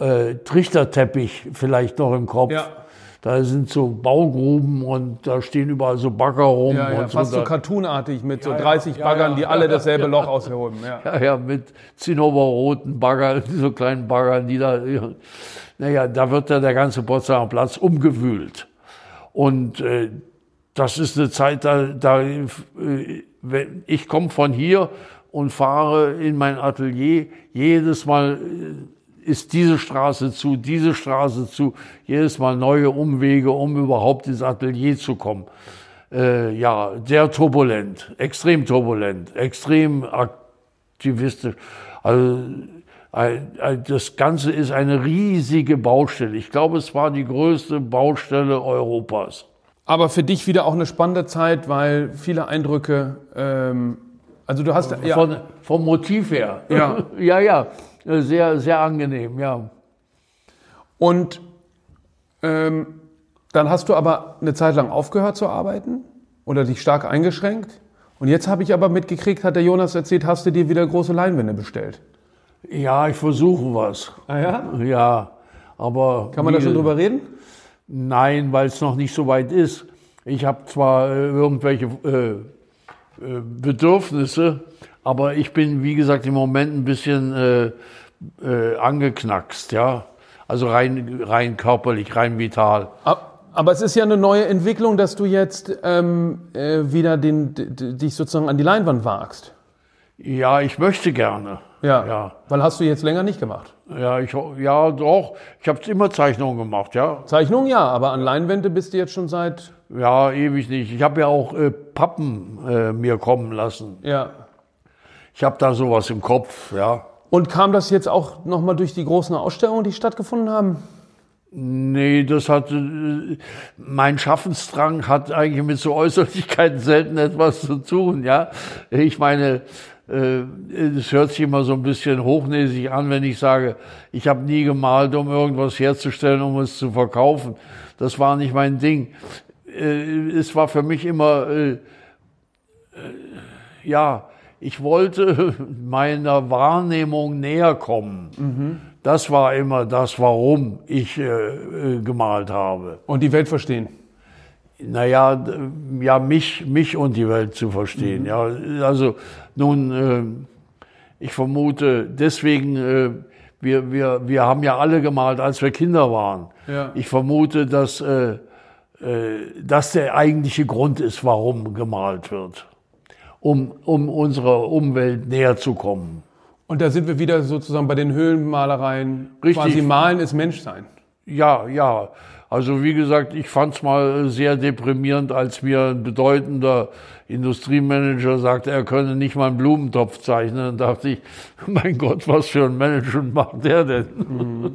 äh, Trichterteppich vielleicht noch im Kopf. Ja. Da sind so Baugruben und da stehen überall so Bagger rum. Ja, ja, und fast so da- cartoonartig mit so Ja, ja, 30 ja, Baggern, die alle dasselbe. Loch aushoben. Ja. Ja, mit zinnoberroten Baggern, so kleinen Baggern, die da, naja, da wird ja der ganze Potsdamer Platz umgewühlt. Und äh, das ist eine Zeit, da, da äh, ich komme von hier und fahre in mein Atelier. Jedes Mal äh, ist diese Straße zu, diese Straße zu, jedes Mal neue Umwege, um überhaupt ins Atelier zu kommen. Äh, ja, sehr turbulent, extrem turbulent, extrem aktivistisch. Also das Ganze ist eine riesige Baustelle. Ich glaube, es war die größte Baustelle Europas. Aber für dich wieder auch eine spannende Zeit, weil viele Eindrücke. Ähm, also du hast ja, Von, vom Motiv her. Ja. ja, ja. Sehr, sehr angenehm, ja. und ähm, dann hast du aber eine Zeit lang aufgehört zu arbeiten oder dich stark eingeschränkt. Und jetzt habe ich aber mitgekriegt, hat der Jonas erzählt, hast du dir wieder große Leinwände bestellt. Ja, ich versuche was. Ah ja? Ja, aber. Kann man da schon drüber reden? Nein, weil es noch nicht so weit ist. Ich habe zwar äh, irgendwelche äh, Bedürfnisse, aber ich bin, wie gesagt, im Moment ein bisschen äh, äh, angeknackst, ja. Also rein, rein körperlich, rein vital. Ab- Aber es ist ja eine neue Entwicklung, dass du jetzt ähm, äh, wieder den, dich sozusagen an die Leinwand wagst. Ja, ich möchte gerne. Ja. Ja, Weil hast du jetzt länger nicht gemacht. ja, ich, ja doch. Ich habe immer Zeichnungen gemacht, ja. Zeichnung ja, aber an Leinwände bist du jetzt schon seit. Ja, ewig nicht. Ich habe ja auch äh, Pappen äh, mir kommen lassen. Ja. Ich habe da sowas im Kopf, ja. Und kam das jetzt auch nochmal durch die großen Ausstellungen, die stattgefunden haben? Nee, das hat, äh, mein Schaffensdrang hat eigentlich mit so Äußerlichkeiten selten etwas zu tun, ja. Ich meine, äh, es hört sich immer so ein bisschen hochnäsig an, wenn ich sage, ich habe nie gemalt, um irgendwas herzustellen, um es zu verkaufen. Das war nicht mein Ding. Äh, es war für mich immer, ja, ich wollte meiner Wahrnehmung näher kommen. Mhm. Das war immer das, warum ich äh, äh, gemalt habe. Und die Welt verstehen? Naja, ja, mich, mich und die Welt zu verstehen. Mhm. Ja, also nun, äh, ich vermute, deswegen, äh, wir, wir, wir haben ja alle gemalt, als wir Kinder waren. Ja. Ich vermute, dass äh, äh, das der eigentliche Grund ist, warum gemalt wird. Um, um unserer Umwelt näher zu kommen. Und da sind wir wieder sozusagen bei den Höhlenmalereien. Richtig. Quasi malen ist Menschsein. Ja, ja. Also wie gesagt, ich fand es mal sehr deprimierend, als mir ein bedeutender Industriemanager sagte, er könne nicht mal einen Blumentopf zeichnen. Dann dachte ich, mein Gott, was für ein Management macht der denn? Mhm.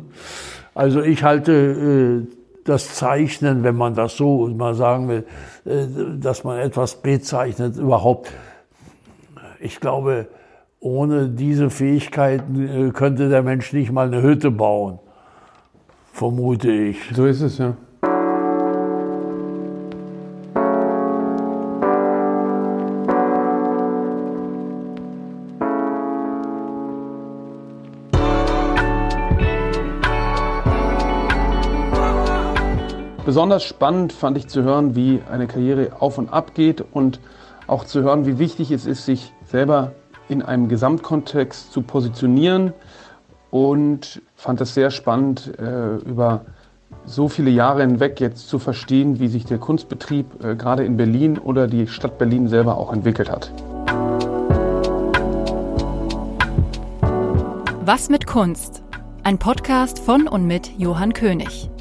Also ich halte äh, das Zeichnen, wenn man das so mal sagen will, äh, dass man etwas bezeichnet, überhaupt. Ich glaube, ohne diese Fähigkeiten äh, könnte der Mensch nicht mal eine Hütte bauen, vermute ich. So ist es ja. Besonders spannend fand ich zu hören, wie eine Karriere auf und ab geht und auch zu hören, wie wichtig es ist, sich selber in einem Gesamtkontext zu positionieren und fand es sehr spannend, äh, über so viele Jahre hinweg jetzt zu verstehen, wie sich der Kunstbetrieb äh, gerade in Berlin oder die Stadt Berlin selber auch entwickelt hat. Was mit Kunst? Ein Podcast von und mit Johann König.